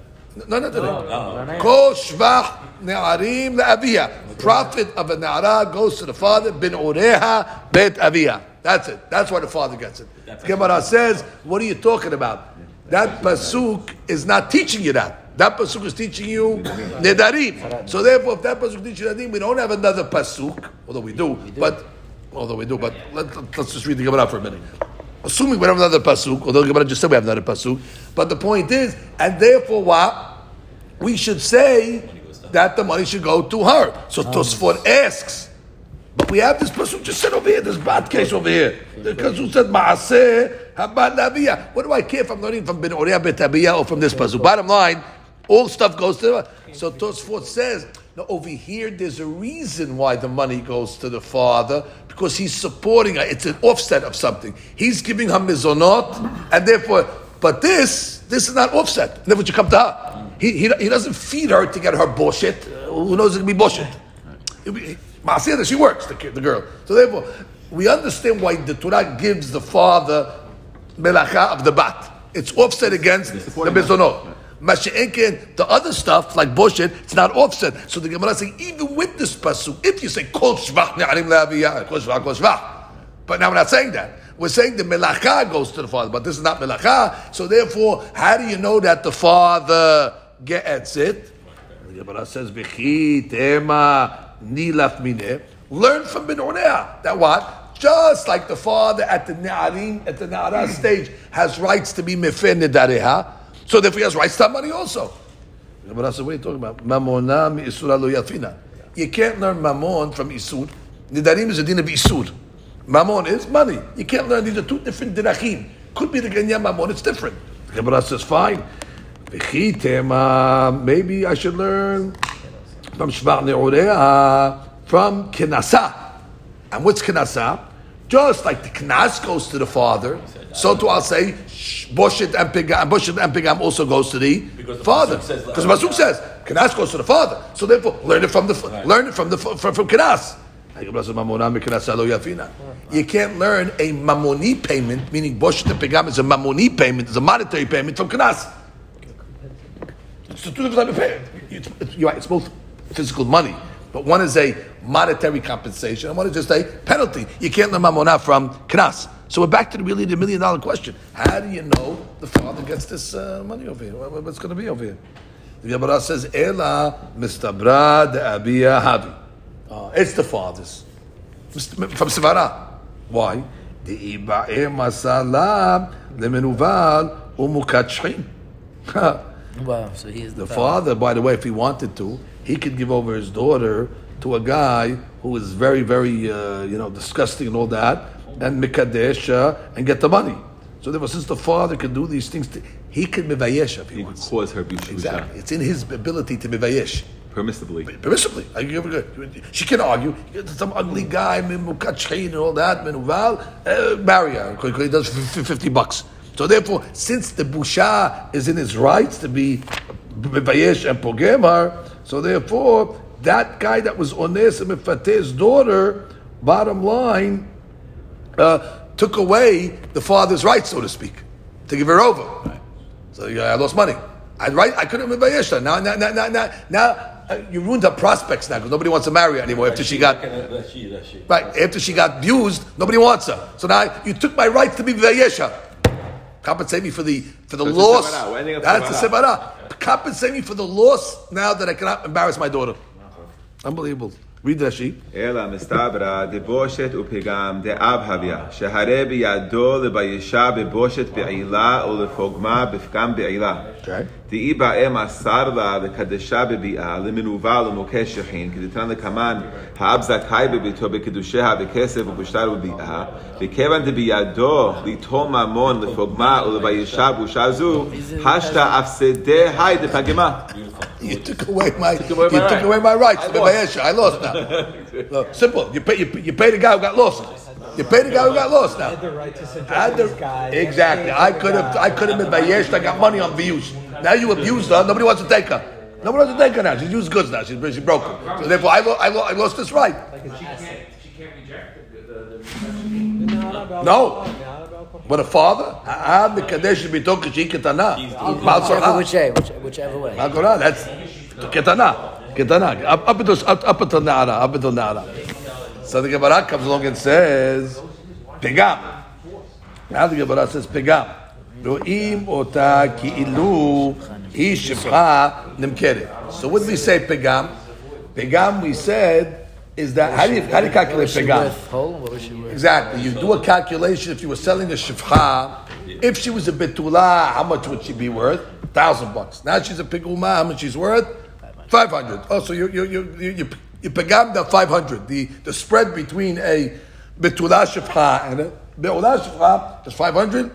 No, no, no, no. No. Kol shvach ne'arim le'aviyah. Profit of a ne'ara goes to the father, bin ureha bet aviyah. That's it. That's why the father gets it. Gemara says, what are you talking about? That pasuk is not teaching you that. That pasuk is teaching you nedarim. So therefore, if that pasuk teaches nedarim, we don't have another pasuk, although we do. But although we do, but let, us just read the Gemara for a minute. Assuming we have another pasuk, although the Gemara just said we have another pasuk. But the point is, and therefore, what we should say that the money should go to her. So Tosfot asks. But we have this pasuk just said over here, this bad case over here. The Because who said Maaseh Habat Nabiyah. What do I care if I'm learning from Ben Uriah Bet Abiyah or from this person? Bottom line, all stuff goes to the So Tosfot says, now over here there's a reason why the money goes to the father, because he's supporting her. It's an offset of something. He's giving her mizonot, and therefore, but this, this is not offset. And therefore you come to her. He, he, he doesn't feed her to get her boshet. Uh, who knows it can be boshet? Maasiyah, she works, the, the girl. So therefore, we understand why the Torah gives the father melacha of the bat. It's offset against the mizonot. Masha'enken, the other stuff like boshet, it's not offset. So the Gemara saying, even with this pasuk, if you say kol shvach ne'arim le'aviyah, kol shvach, kol shvach. But now we're not saying that. We're saying the melacha goes to the father, but this is not melacha. So therefore, how do you know that the father gets it? The Gemara says, v'chi tema nilaf mineh. Learn from Ben That what? Just like the father at the Na'arim, at the Na'ara <clears throat> stage, has rights to be mefeh nedareha, so therefore he has rights to have money also. The Gemara says, what are you talking about? Mamona mi isura lo yafina. You can't learn mamon from isur. Nidarim is a din of isur. Mamon is money. You can't learn these are two different dirachim. Could be the ganya mamon, it's different. The Gemara says, fine. Maybe I should learn from Shvar Ne'oreha, from Kenasa. And what's Kenasa? Just like the Knas goes to the father, so too I'll say Boshit and Pigam, Boshit and Pigam also goes to the Because father. Because the Pasuk says Knas goes to the father. So therefore, learn it from the learn it from the from, from Knas. You can't learn a mamoni payment, meaning Boshit and Pigam is a mamoni payment, is a monetary payment from Knas. It's two different type of payment. It's, it's, you're right, it's both physical money, but one is a monetary compensation, and one is just a penalty. You can't learn mamonah from knas. So we're back to the really the million dollar question: How do you know the father gets this uh, money over here? What- What's going to be over here? The Gemara says, "Ela mistabra de abiya havi." Uh, it's the father's from Sivara. Why? The iba'e masala lemenuval umukachrin. <laughs> Wow, so he is the, The father, by the way, if he wanted to, he could give over his daughter to a guy who is very, very, uh, you know, disgusting and all that, and mikadesh uh, and get the money. So therefore, since the father can do these things, to, he can mivayesh if he, He could wants. cause her bishusha Exactly, it's in his ability to mivayesh. permissibly. Permissibly, I give her good. She can argue. Some ugly guy, mukat and all that, menuval, uh, marry her. He does f- f- fifty bucks. So therefore, since the busha is in his rights to be bayesh and pogemar, so therefore that guy that was ones and Mefateh's daughter, bottom line, uh, took away the father's rights, so to speak, to give her over. So yeah, I lost money. I right, I couldn't be bayesh her. Now, now, now, now, now, now uh, you ruined her prospects now because nobody wants to marry her anymore after she got. That's she, that's she. Right, after she got abused, nobody wants her. So now you took my rights to be Vayesha. Compensate me for the for the That's a loss. sevara. We're ending up That's a sevara. sevara. Compensate me for the loss now that I cannot embarrass my daughter. Unbelievable. Read Rashi. אלא מסתברא דבושת ופגם דאב הוויה, שהרי בידו לביישה בבושת בעילה ולפוגמה בפגם בעילה. Okay. דאי באה מסר לה לקדשה בביאה, למנוול ומוקש שכין, כדתנן לקמן, האב זכאי בביתו בקדושיה בכסף ובשטר וביאה, וכיוון דבידו ליטול ממון לפוגמה ולביישה בושה זו, השתא אפסדי היי דפגמה. You took away my you away my took right. away my rights. I to be lost. Vayesha. I lost now. Look, simple. You pay you, pay- you pay the guy who got lost. You pay the guy who got lost now. the right to suggest I had the- this guy. exactly. I could have. I could have been Bayesh. I got money on views. Now you abused her. Nobody wants to take her. Nobody wants to take her now. She's used goods now. She's, she's broken. So therefore, I, lo- I, lo- I lost this right. She can't, she can't reject the, the, the, No. But a father, the kadesh be talking she ketana. Baal Whichever, which way, which, whichever way. That's ketana. Ketana. Up, up until up, up until Nara. Up until Nara. So the Gemara comes along and says, Pegam. Now the Gemara says Pegam. רואים אותה כאילו היא שפחה נמכרת. So what did we say pegam? Pegam we said is that, how do you, how do you calculate Was she pegam? worth whole? What was she worth? Exactly. You do a calculation if you were selling a shifcha. If she was a betula, how much would she be worth? Thousand bucks. Now she's a piguma. How much she's worth? Five hundred. Oh, so you you you you you, you pegam the five hundred. The the spread between a betula shifcha and a beula shifcha is five hundred.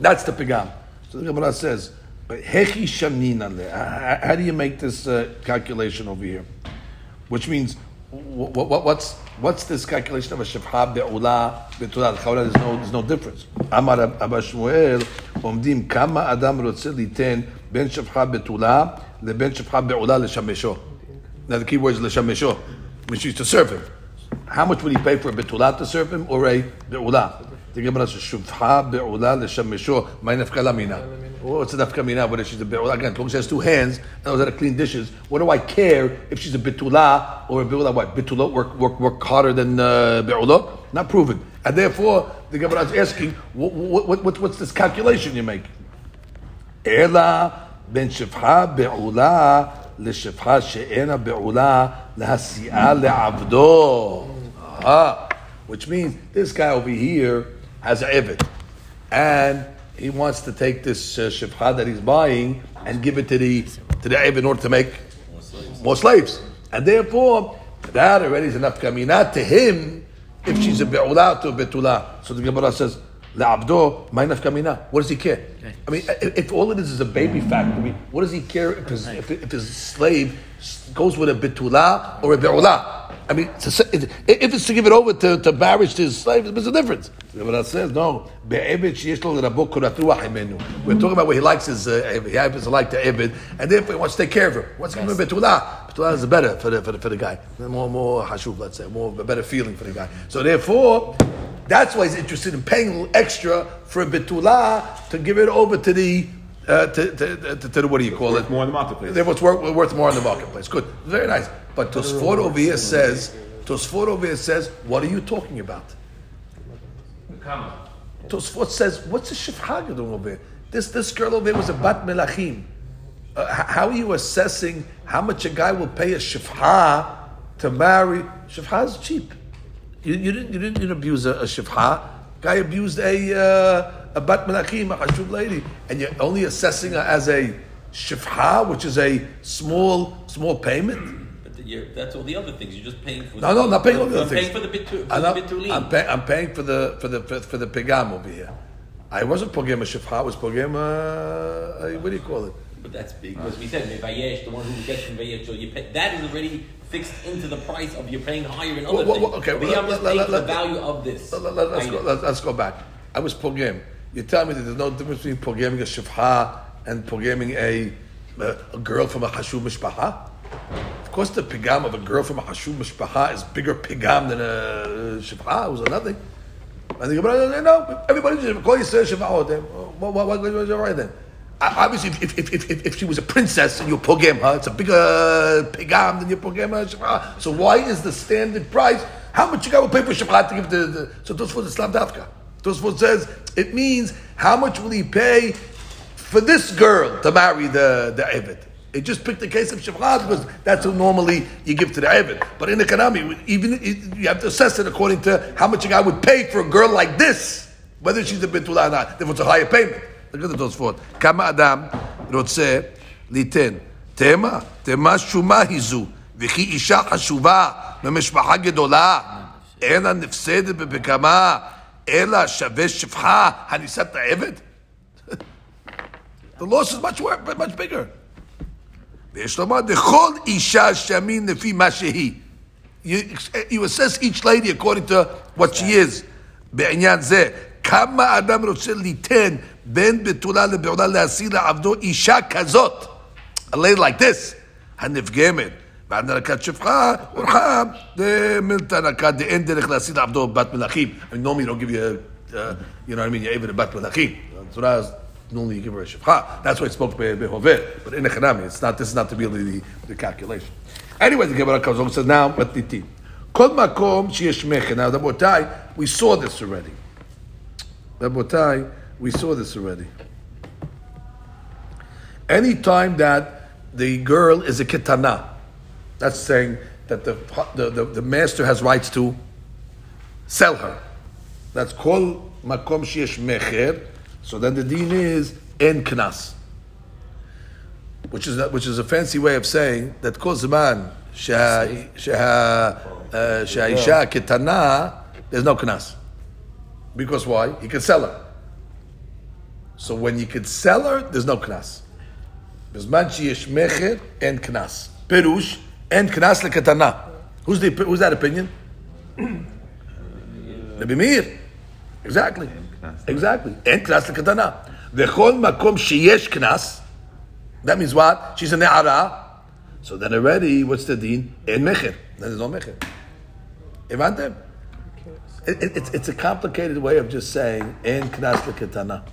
That's the pigam. So the Gemara says, but hechi shamnin How do you make this uh, calculation over here? Which means, what, what, what's what's this calculation of a shefha be'ula be'tulah? There's no there's no difference. Amar Abba Shmuel omdim kama adam rotze liten ben shefha be'tulah leben shefha be'ula l'shamesho. Now the key word is l'shamesho, which means to serve him. How much would he pay for a betulah to serve him or a be'ula? The Gemara says shufha be'ula לשמשו. מה נפקא לה מינה? What's the nafka mina? Whether she's a be'ula again, as long as she has two hands and knows how to clean dishes. What do I care if she's a betula or a be'ula? What betula work work work harder than uh, be'ula? Not proven. And therefore, the Gemara is asking, what, what, what, what's this calculation you make? אלא בין שפחה בעולה לשפחה שאינה בעולה להסיעה לעבדו. Ah, which means this guy over here has a Evid. And he wants to take this uh, shifcha that he's buying and give it to the to the Evid in order to make more slaves. And therefore, that already is enough kamina to him if she's a be'ula to a betula. So the Gemara says, La'abdo, my nafka mina. What does he care? I mean, if, all it is is a baby factory, what does he care if his, if, if his slave goes with a betula or a be'ula? I mean, if it's to give it over to, to marriage to his slave, there's a difference. The Gemara says, no. Be'evid sheyesh lo l'rabo kurat ruach imenu. We're talking about where he likes his, uh, he happens to like the Evid, and therefore he wants to take care of her. What's to be betula? Betula is better for the, for the, for the guy. More, more hashuv, let's say. More, a better feeling for the guy. So therefore, that's why he's interested in paying extra for a betula to give it over to the, uh, to, to, to, to the, what do you call it? More in the marketplace. Therefore, it's worth, worth more in the marketplace. Good, very nice. But Tosfot over here says, Tosfot over here says, what are you talking about? Tosfot says, what's the shifha doing over here? This this girl over here was a bat melachim. Uh, how are you assessing how much a guy will pay a shifha to marry? Shifha is cheap. You, you didn't you didn't, you didn't abuse a, a shifha. Guy abused a uh, a bat melachim, a hashuv lady, and you're only assessing her as a shifha, which is a small small payment. But that's all the other things. You're just paying for. No, no, I'm not paying all the I'm other paying things. for the bitu, for I'm, the not, bitulim. I'm, pay, I'm paying for the for the for, for the pigam over here. I wasn't pogem a shifha. I was pogem a, what do you call it? But that's big because we said Vayesh, the one who gets from Vayesh, so you pay, that is already fixed into the price of you're paying higher in other Well, well, things. well, okay, well, I'm let- let- paying let- the value of this. Let, us go, item. let, us go back. I was pogem. You tell me that there's no difference between programming a shifha and programming a, a a girl from a hashuv mishpaha. Of course, the pigam of a girl from a hashuv mishpaha is bigger pigam than a shifha. It was nothing. And the Gemara says, no, everybody just call you shifha. What, what, what, what's all right then? Obviously, if, if, if, if, if she was a princess and you pogem her, it's a bigger pigam than you pogem her shifha. So why is the standard price? How much you got to pay for shifha to give the, the so those for the Islam dafka? Tosfot says it means how much will he pay for this girl to marry the the Evid. It just picked the case of Shifra because that's who normally you give to the Evid. But in the Kanami, even you have to assess it according to how much a guy would pay for a girl like this, whether she's a bitula or not. If it's a higher payment. Look at the Tosfot. Kama Adam רוצה ליתן תמה, תמה שומה היא זו, וכי אישה חשובה ממשפחה גדולה, אינה נפסדת בפקמה, אלא שווה שפחה הנישאת העבד? The loss is much worse, much bigger. ויש לומר, לכל אישה שמין לפי מה שהיא. You, you assess each lady according to what she is. בעניין זה, כמה אדם רוצה ליתן בין בתולה לבעולה להשיא לעבדו אישה כזאת, a lady like this, הנפגמת, ועד נרקת שפחה, אורחה, מילתא נקה דאין דרך להשיא לעבדו בת מלכים. I mean, normally you don't give you, a, uh, you know what I mean, you're even a בת מלכים. So that's normally you give her a shifcha. That's why it's spoke by Behovet. But in Echanami, it's not, this is not to be the, the calculation. Anyway, the Gemara comes along and says, now, but titi. Kol makom sheyesh mechen. Now, Rabotai, we saw this already. Rabotai, We saw this already. Anytime that the girl is a kitana, that's saying that the, the, the, the master has rights to sell her. That's called makom sheyesh mecher. So then the din is en knas, which is which is a fancy way of saying that kol zaman shehaisha uh, ketana there's no knas because why he can sell her. So when you can sell her, there's no knas. Bezman sheyesh mecher en knas. Perush and knas lekatana. Who's the who's that opinion? <clears throat> Rabbi Meir. Exactly. Exactly. And knas the V'chol makom sheyesh knas. That means what? She's a ne'ara. So then already, what's the deen? In mecher. Then there's no mecher. Evante, It, it, it's, it's a complicated way of just saying in knas lekatana.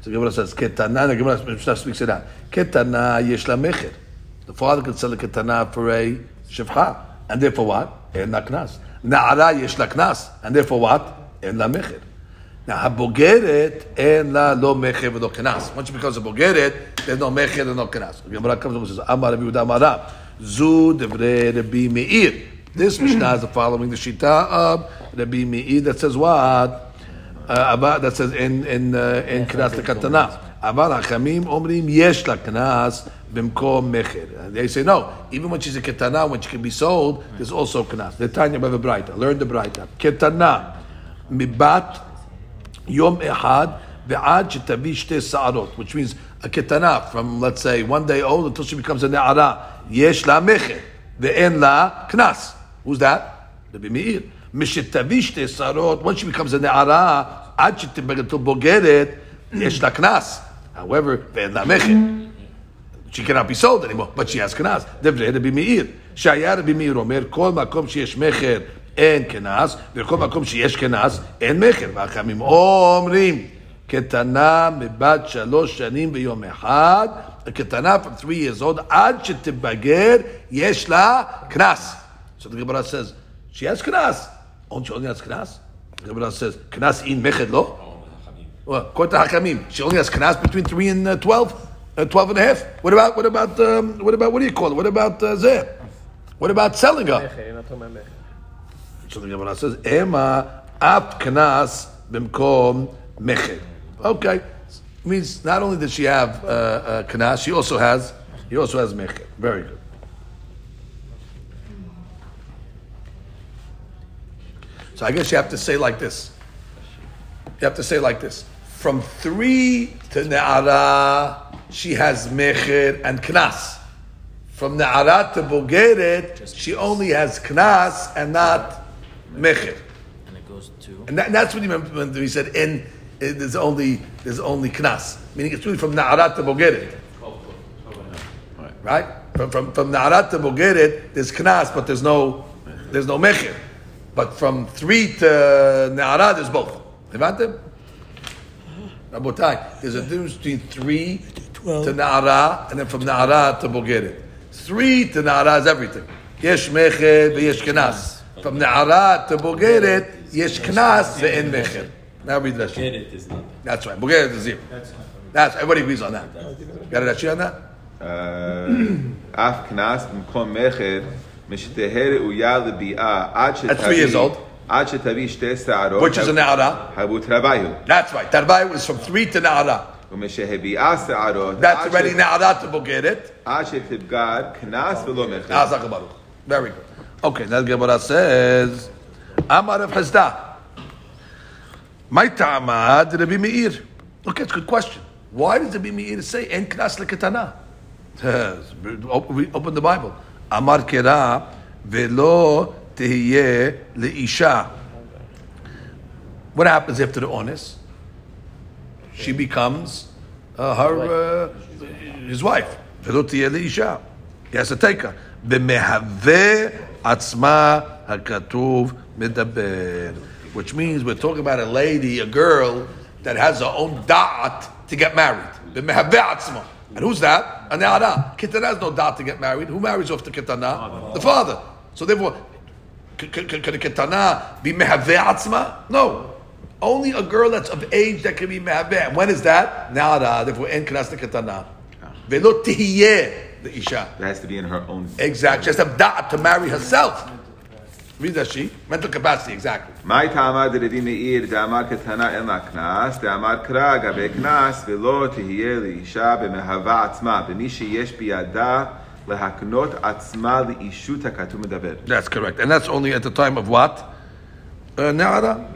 So Gemara says ketana. The Gemara speaks it out. Ketana yesh la mecher. The father could sell a ketana for a shevcha. And therefore what? En la knas. Na'ara yesh la knas. And therefore what? En la mecher. Now, habogeret en la lo mecher v'lo knas. Once it becomes a bogeret, there's no mecher and no knas. Gemara comes and says, Amar Rabbi Yehuda Amara. Zu devre Rabbi Meir. This Mishnah is following the Shita of Rabbi Meir that says what? uh, that says in in uh, in knas lekatana. אבל החכמים אומרים יש לה קנס במקום מכר. They say no, even when she's a ketana, when she can be sold, there's also קנס. The Tanya by the Braita, learn the Braita. קטנה מבת יום אחד ועד שתביא שתי שערות, which means a ketana from let's say one day old until she becomes a נערה, יש לה מכר ואין לה קנס. Who's that? רבי מאיר. משתביא שתי שערות, once she becomes a נערה, עד שתביא בוגרת, יש לה קנס. However, ואין לה מכר. She cannot be sold anymore, but she has קנס. דברי רבי מאיר. שהיה רבי מאיר אומר, כל מקום שיש מכר אין קנס, וכל מקום שיש קנס אין מכר. והחכמים אומרים, קטנה מבת שלוש שנים ויום אחד, קטנה from three years old, עד שתבגר, יש לה קנס. So the Gemara says, she has קנס. Only she only has קנס? The Gemara says, קנס אין מכר לא? Well, Kota Hakamim. She only has Knas between 3 and uh, 12, uh, 12 and a half. What about, what about, um, what about, what do you call it? What about uh, Zeh? What about selling her? So the Gemara says, Ema ap Knas bimkom mecher. Okay. Means not only does she have uh, uh, Knas, she also has, he also has mecher. Very good. So I guess you have to say like this. You have to say like this. From three to Ne'ara, she has mecher and knas. From Ne'ara to Bogeret, she only has knas and not mecher. And it goes to. And, that, and that's what he meant when he said in, eh, there's only there's only knas. Meaning it's really from Na'arat to Bogeret. Right? From from from Na'arat to Bogeret, there's knas, but there's no there's no mecher. But from three to Na'arat, there's both. Levantem? Rabotai, there's a difference between three to Na'ara and then from Na'ara to Bogeret. Three to Na'ara is everything. Yesh Mecher v'yesh Kenas. From Na'ara to Bogeret, Yesh Kenas v'en Mecher. Now read Rashi. That's right. Bogeret is zero. That's, That's everybody agrees on that. Got a Rashi on that? Af Kenas v'mkom achit. At three years old. Which is an Na'ara. That's right. Tarbayu was from three to Na'ara. That's already Na'ara to Bogeret. Very good. Okay, now Gemara says, Amar Rav Chisda. My Ta'amad Rabbi Meir. Okay, it's a good question. Why does Rabbi Meir say, En Knas Leketana? <laughs> Open the Bible. Amar Kera Velo tehiyeh leisha. What happens after the honest? She becomes uh, her uh, his wife. ולא תהיה לאישה. He has to take her. במהווה עצמה הכתוב מדבר. Which means we're talking about a lady, a girl, that has her own da'at to get married. במהווה עצמה. And who's that? A na'ara. Kitana has no da'at to get married. Who marries off the kitana? The father. So therefore, can a ketana be mehaveh atzma? No. Only a girl that's of age that can be mehave. When is that? Nara, therefore, en kanasta katana. Ah. Velo tihiyeh, the isha. That has to be in her own. Exactly. She has to have da'at to marry herself. Read that she. Mental capacity, exactly. My tama did meir damar katana ema knas amar kra gabe knas velo tihye li isha b'mehava atzma b'mi sheyesh adah, that's correct. And that's only at the time of what? Neara. Uh,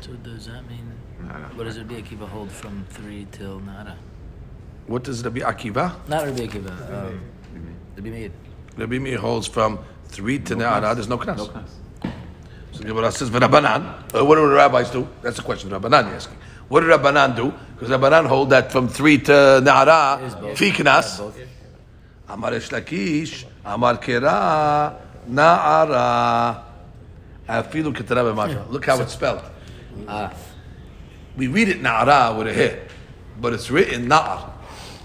so does that mean, Nara. what does Rabbi Akiva hold from 3 till Neara? What does Rabbi Akiva? Not Rabbi Akiva. Um, Rabbi Meir. Rabbi Meir holds from 3 to no Na'ara. There's no knas. No knas. So the Gemara says, "V'Rabbanan." Uh, what do the rabbis do? That's the question. Rabbanan, is asking. What did Rabbanan do? Because Rabbanan hold that from three to Nahara, Fiknas, Amar Reish Lakish, Amar Kera, Na'ara. Afilu ketana b'masha. Look how it's spelled. Ah, We read it Na'ara with a hit, but it's written Na'ar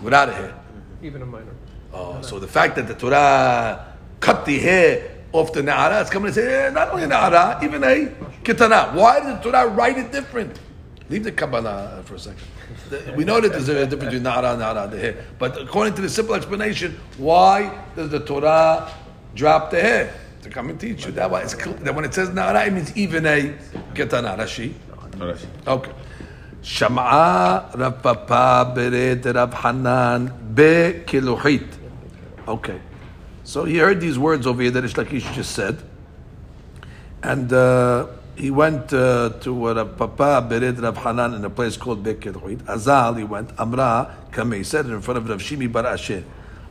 without a hit. Even a minor. Oh, so the fact that the Torah cut the hair off the Na'ara, it's coming to say, eh, not only Na'ara, even a Kitana. Why did the Torah write it different? Leave the Kabbalah for a second. We know that there's a difference between Nara and Nara the But according to the simple explanation, why does the Torah drop the hair? To come and teach you. That why it's clear that when it says Nara, it means even a Ketana. Rashi? Okay. Shama'a Rav Papa Beret Rav Be Kiluhit. Okay. So he heard these words over here that Reish Lakish just said. And. Uh, he went uh, to uh, Papa Bered Rav Hanan in a place called Bekeluhit. Azal, he went. Amra, Kameh, he said in front of Rav Shimi Bar Ashi.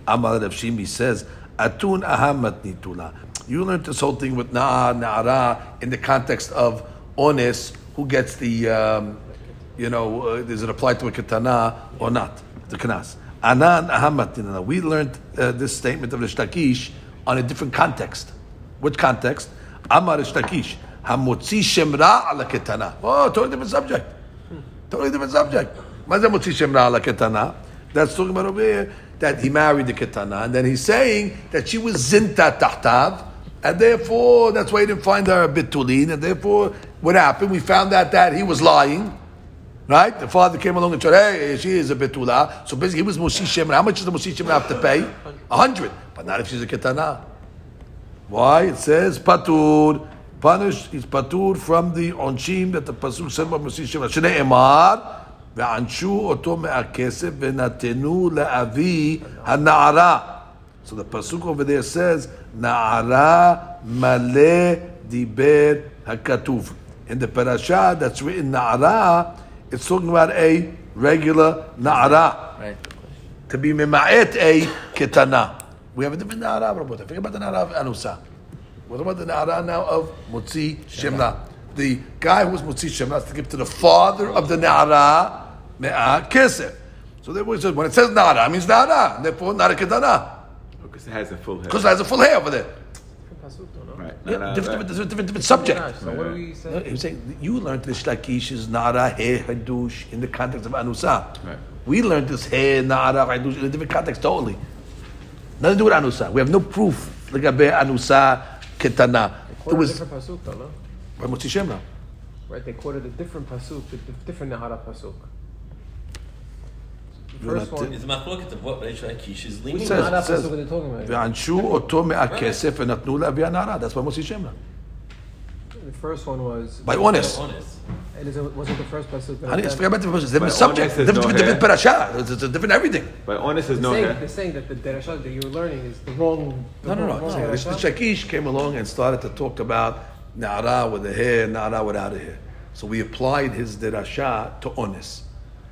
Amar Rav Shimi says, Atun ahamat nitula. You learned this whole thing with Na'a, Na'ara in the context of Ones, who gets the, um, you know, uh, does it apply to a Ketana or not? The Knas. Anan ahamat nitula. We learned uh, this statement of the Shtakish on a different context. Which context? Amar Reish Lakish. Hamotzi shemra ala ketana. Oh, totally different subject. Totally different subject. Maza motzi shemra ala ketana. That's talking about over here that he married the ketana, and then he's saying that she was zinta tahtav, and therefore that's why he didn't find her a bit tulin, and therefore what happened? We found out that he was lying. Right? The father came along and said, hey, she is a betula. So basically he was Motzi Shem Ra. How much does the Motzi Shem Ra have to pay? A hundred. But not if she's a ketana. Why? It says patur punished, he's patur from the onshim that the pasuk said by Motzi Shem Ra. Shne'emar, וענשו אותו מהכסף ונתנו לאבי הנערה. So the pasuk over there says, naara male diber hakatuv. In the parasha that's written naara, it's talking about a regular naara Right. To be memaet a ketana. We have a different naara rabbi. Think about the נערה אנוסה. What about the na'ara now of Motzi Shem Ra? The guy who was Motzi Shem Ra has to give to the father of the na'ara me'a kesef. So therefore, it says, when it says na'ara, it means na'ara. Therefore, not a ketana. Because oh, it has a full head. Because it has a full hair over there. Different no? Right. Yeah, No, no, different, right. different, different, different subject. Gosh, so what do we No, say? Saying, you learned this Lakish is Nara He Hadush in the context of Anusa. Right. We learned this He Nara Hadush in a different context totally. Nothing to do with Anusa. We have no proof. Like Anusa ketana. It was pasuk, by Motzi Shem now. Right, they quoted a different pasuk, a different Nahara pasuk. First one. It's of what says, Nahara says, are talking about? That's. The first one was by honest. honest. It is, wasn't the first pasuk. that Honey, said- forget about the different different subject, honest is different, different, parasha. It's, it's a different everything. But honest is no saying, hair. they're saying that the derasha that you were learning is the wrong. No, The no, wrong, no. wrong The derasha. Shakish came along and started to talk about Na'ara with the hair, Na'ara without a hair. So we applied his derasha to Onis.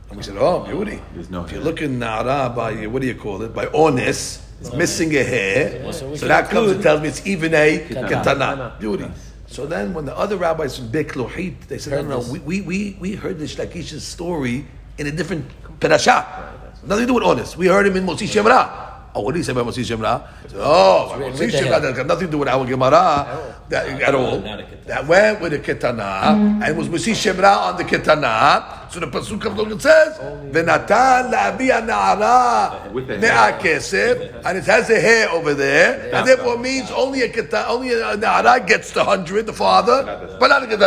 And we said, oh, beauty. There's no if you're hair. looking Na'ara by, what do you call it, by Onis, it's missing a hair. Well, so we so that comes and tells me it's even a Ketana. Ketana. Beauty. So then when the other rabbis from Bek Lohit, they said, no, no, this. we, we, we, heard the Shlakish's story in a different parasha. Nothing to do with Onis. We heard him in Motzi Shem Ra. Oh, what did he say about Motzi Shem Ra? Oh, Motzi Shem Ra, that got nothing to do with our Gemara that, at all. Not a ketana. That went with the ketana and it was Motzi Shem Ra on the ketana. So the pasuk of along says, "Venatan laavi na'ara neakese," and it has a hair over there, and therefore means only a keta, only a na'ara gets the hundred, the father, but not a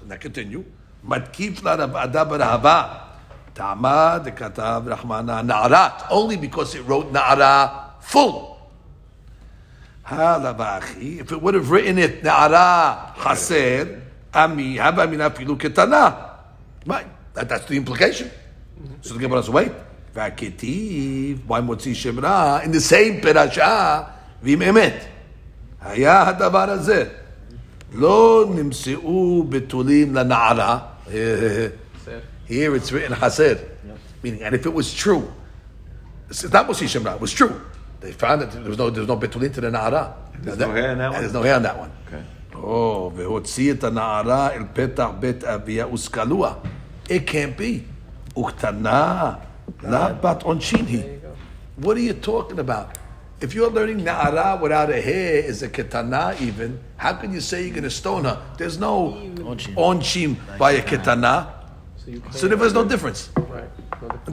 So Now continue. Matkif la'rabada barahava. Tama de rachmana na'arat. Only because it wrote na'ara full. If it would have written it, Na'ara Haser, Ami, Haba Mina Pilu Ketana. Right. that, that's the implication. So the Gemara says, wait, והכתיב, why מוציא שם רע, in the same פרשה, ועם אמת. היה הדבר הזה. לא נמצאו בתולים לנערה. Here it's written חסר. Meaning, and if it was true, it's not מוציא שם רע, it was true. They found that there was no, there was no betulin to the na'ara. There's no hair in that one? There's no hair on that one. Okay. Oh, והוציא את הנערה אל פתח בית אביה וסקלוה. It can't be. Uktana, not bat onshini. What are you talking about? If you're learning na'ara without a hair is a ketana even, how can you say you're going to stone her? There's no onchim by a ketana. So, there's no difference. Right.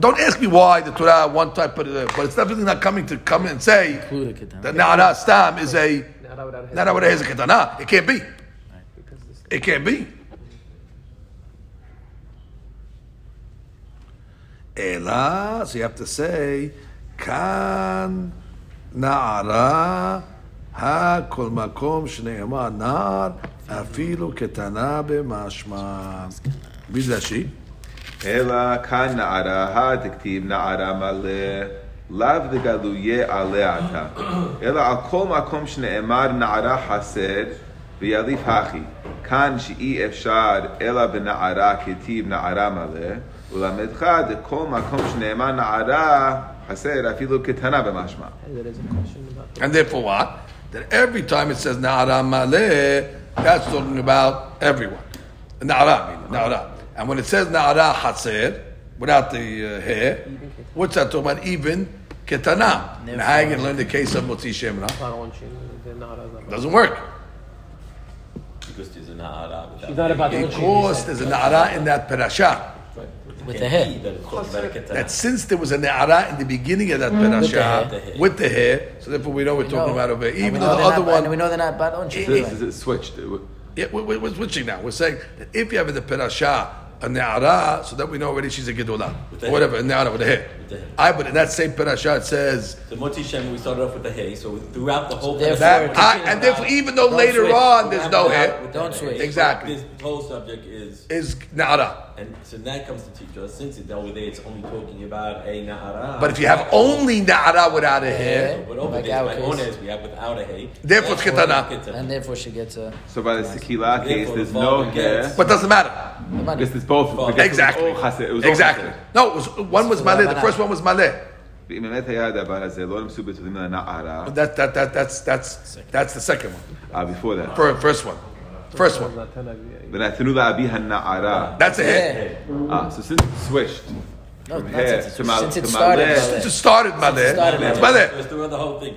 Don't ask me why the Torah one type, it there, uh, but it's definitely not coming to come and say that na'ara stam is a na'ara without a hair is a ketana. It can't be. It can't be. Ela, so you have to say, kan na'ara ha kol makom שנאמר נער אפילו קטנה במשמע. מי זה השי? אלא כאן נערה דכתיב נערה מלא, לאו דגלויה עליה אתה, אלא על כל מקום שנאמר נערה חסר, ויליף הכי. כאן שאי אפשר אלא בנערה כתיב נערה מלא, ולמדך דכל מקום שנאמר נערה חסר אפילו קטנה במשמע. And therefore what? That every time it says נערה מלא, that's talking about everyone. נערה, meaning, נערה. And when it says נערה חסר, without the uh, hair, what's that talking about? Even ketana. And I can learn the case of Motzi Shem Ra. Doesn't work. Because there's a na'ara. Because there's a na'ara in that parasha. With the hair. That it's talking about a ketana. That since there was a na'ara in the beginning of that mm. parasha, hair. with the hair, so therefore we know we're talking about over here. Even though the other not, and we know they're not bad on This is it switched. Yeah, we- we- we're switching now. We're saying that if you have in the parasha a ne'ara, so that we know already she's a gedolah. the Or whatever, a ne'ara with a hair. the hair. I, but in that same parasha it says, The Moti Shem, we started off with the hay, so throughout the whole Therefore- that, I, and therefore even though later switch. on there's no hair, Don't switch. Exactly. This whole subject is, is ne'ara. and so that comes to teach us, since it's over there, it's only talking about a Na'ara. But if you have only ne'ara without a So, hair, but over Like there, our by case. Ones, we have without a hay. Therefore it's Therefore, ketana. And therefore she gets a. So by the Sekila case, there's no father hair. but doesn't matter. The money. This is both. both. Exactly. exactly. No, it was, one was male. The first one was male. That, that, that, that's, that's, that's the second one. Uh, before that. For, first one. First one. That's a hit. Ah, so since it switched. No, from here to, to, to, started, to, to, to, to, to started Maleh. It's the whole thing.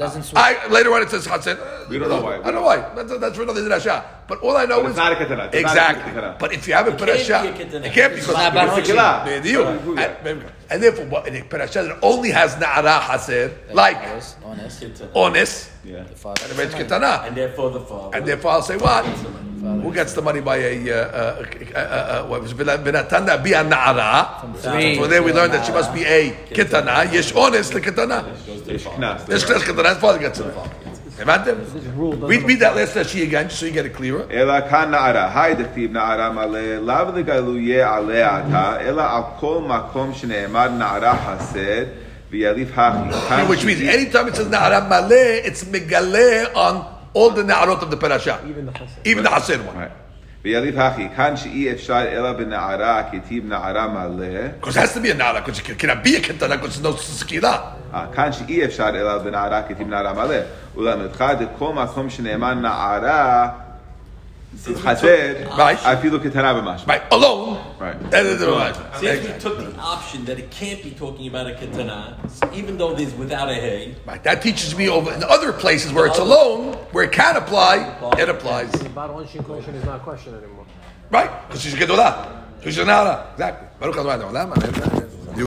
Malik. It doesn't ah. switch. I later on it says Chatzet. We don't know why. I don't know why. That's, that's for another drasha. But all I know But is it's not a ketana. It's not a exactly. But if you have a It can't parasha, be a ketana. it can't be It's because not because Baruch and therefore, what, in the only has na'ara Hasir, like onis, yeah. the and therefore the father. And therefore, I'll say what? Who gets the money by a, uh, uh, uh, uh what was be a na'ara? From there we learned that she must be a kitana. Yesh onis the kitana. Yesh knas. Yesh knas kitana. His father gets involved. הבנתם? rule doesn't Read, read that last rashi again, just so you get it clearer. אלא כאן נערה, היי דכתיב נערה מלא, לאו לגלויה עליה אתה, אלא על כל מקום שנאמר נערה חסד, ויליף הכי. כאן Which means שהיא- anytime it says na'ara maleh, it's megale on all the na'arot of the parasha, Even the chassid. even the hasid one. Right. ויליף הכי, כאן שאי אפשר אלא בנערה, כתיב נערה מלא, Because it has to be a na'ara, because it cannot be a ketana, because there's no skila. אה, כאן שאי אפשר אלא בנערה, כתיב נערה מלא, ולמדך דכל מקום שנאמר נערה, חסד, Right. אפילו קטנה במשהו. Right, alone. Right. That is the right. Since we took the option that it can't be talking about a ketana, even though there's without a hay, Right, that teaches me over in other places where it's alone, where it can apply, it applies. The Bar Onshin question is not a question anymore. Right, because she's gedolah. She's a na'ara. Exactly.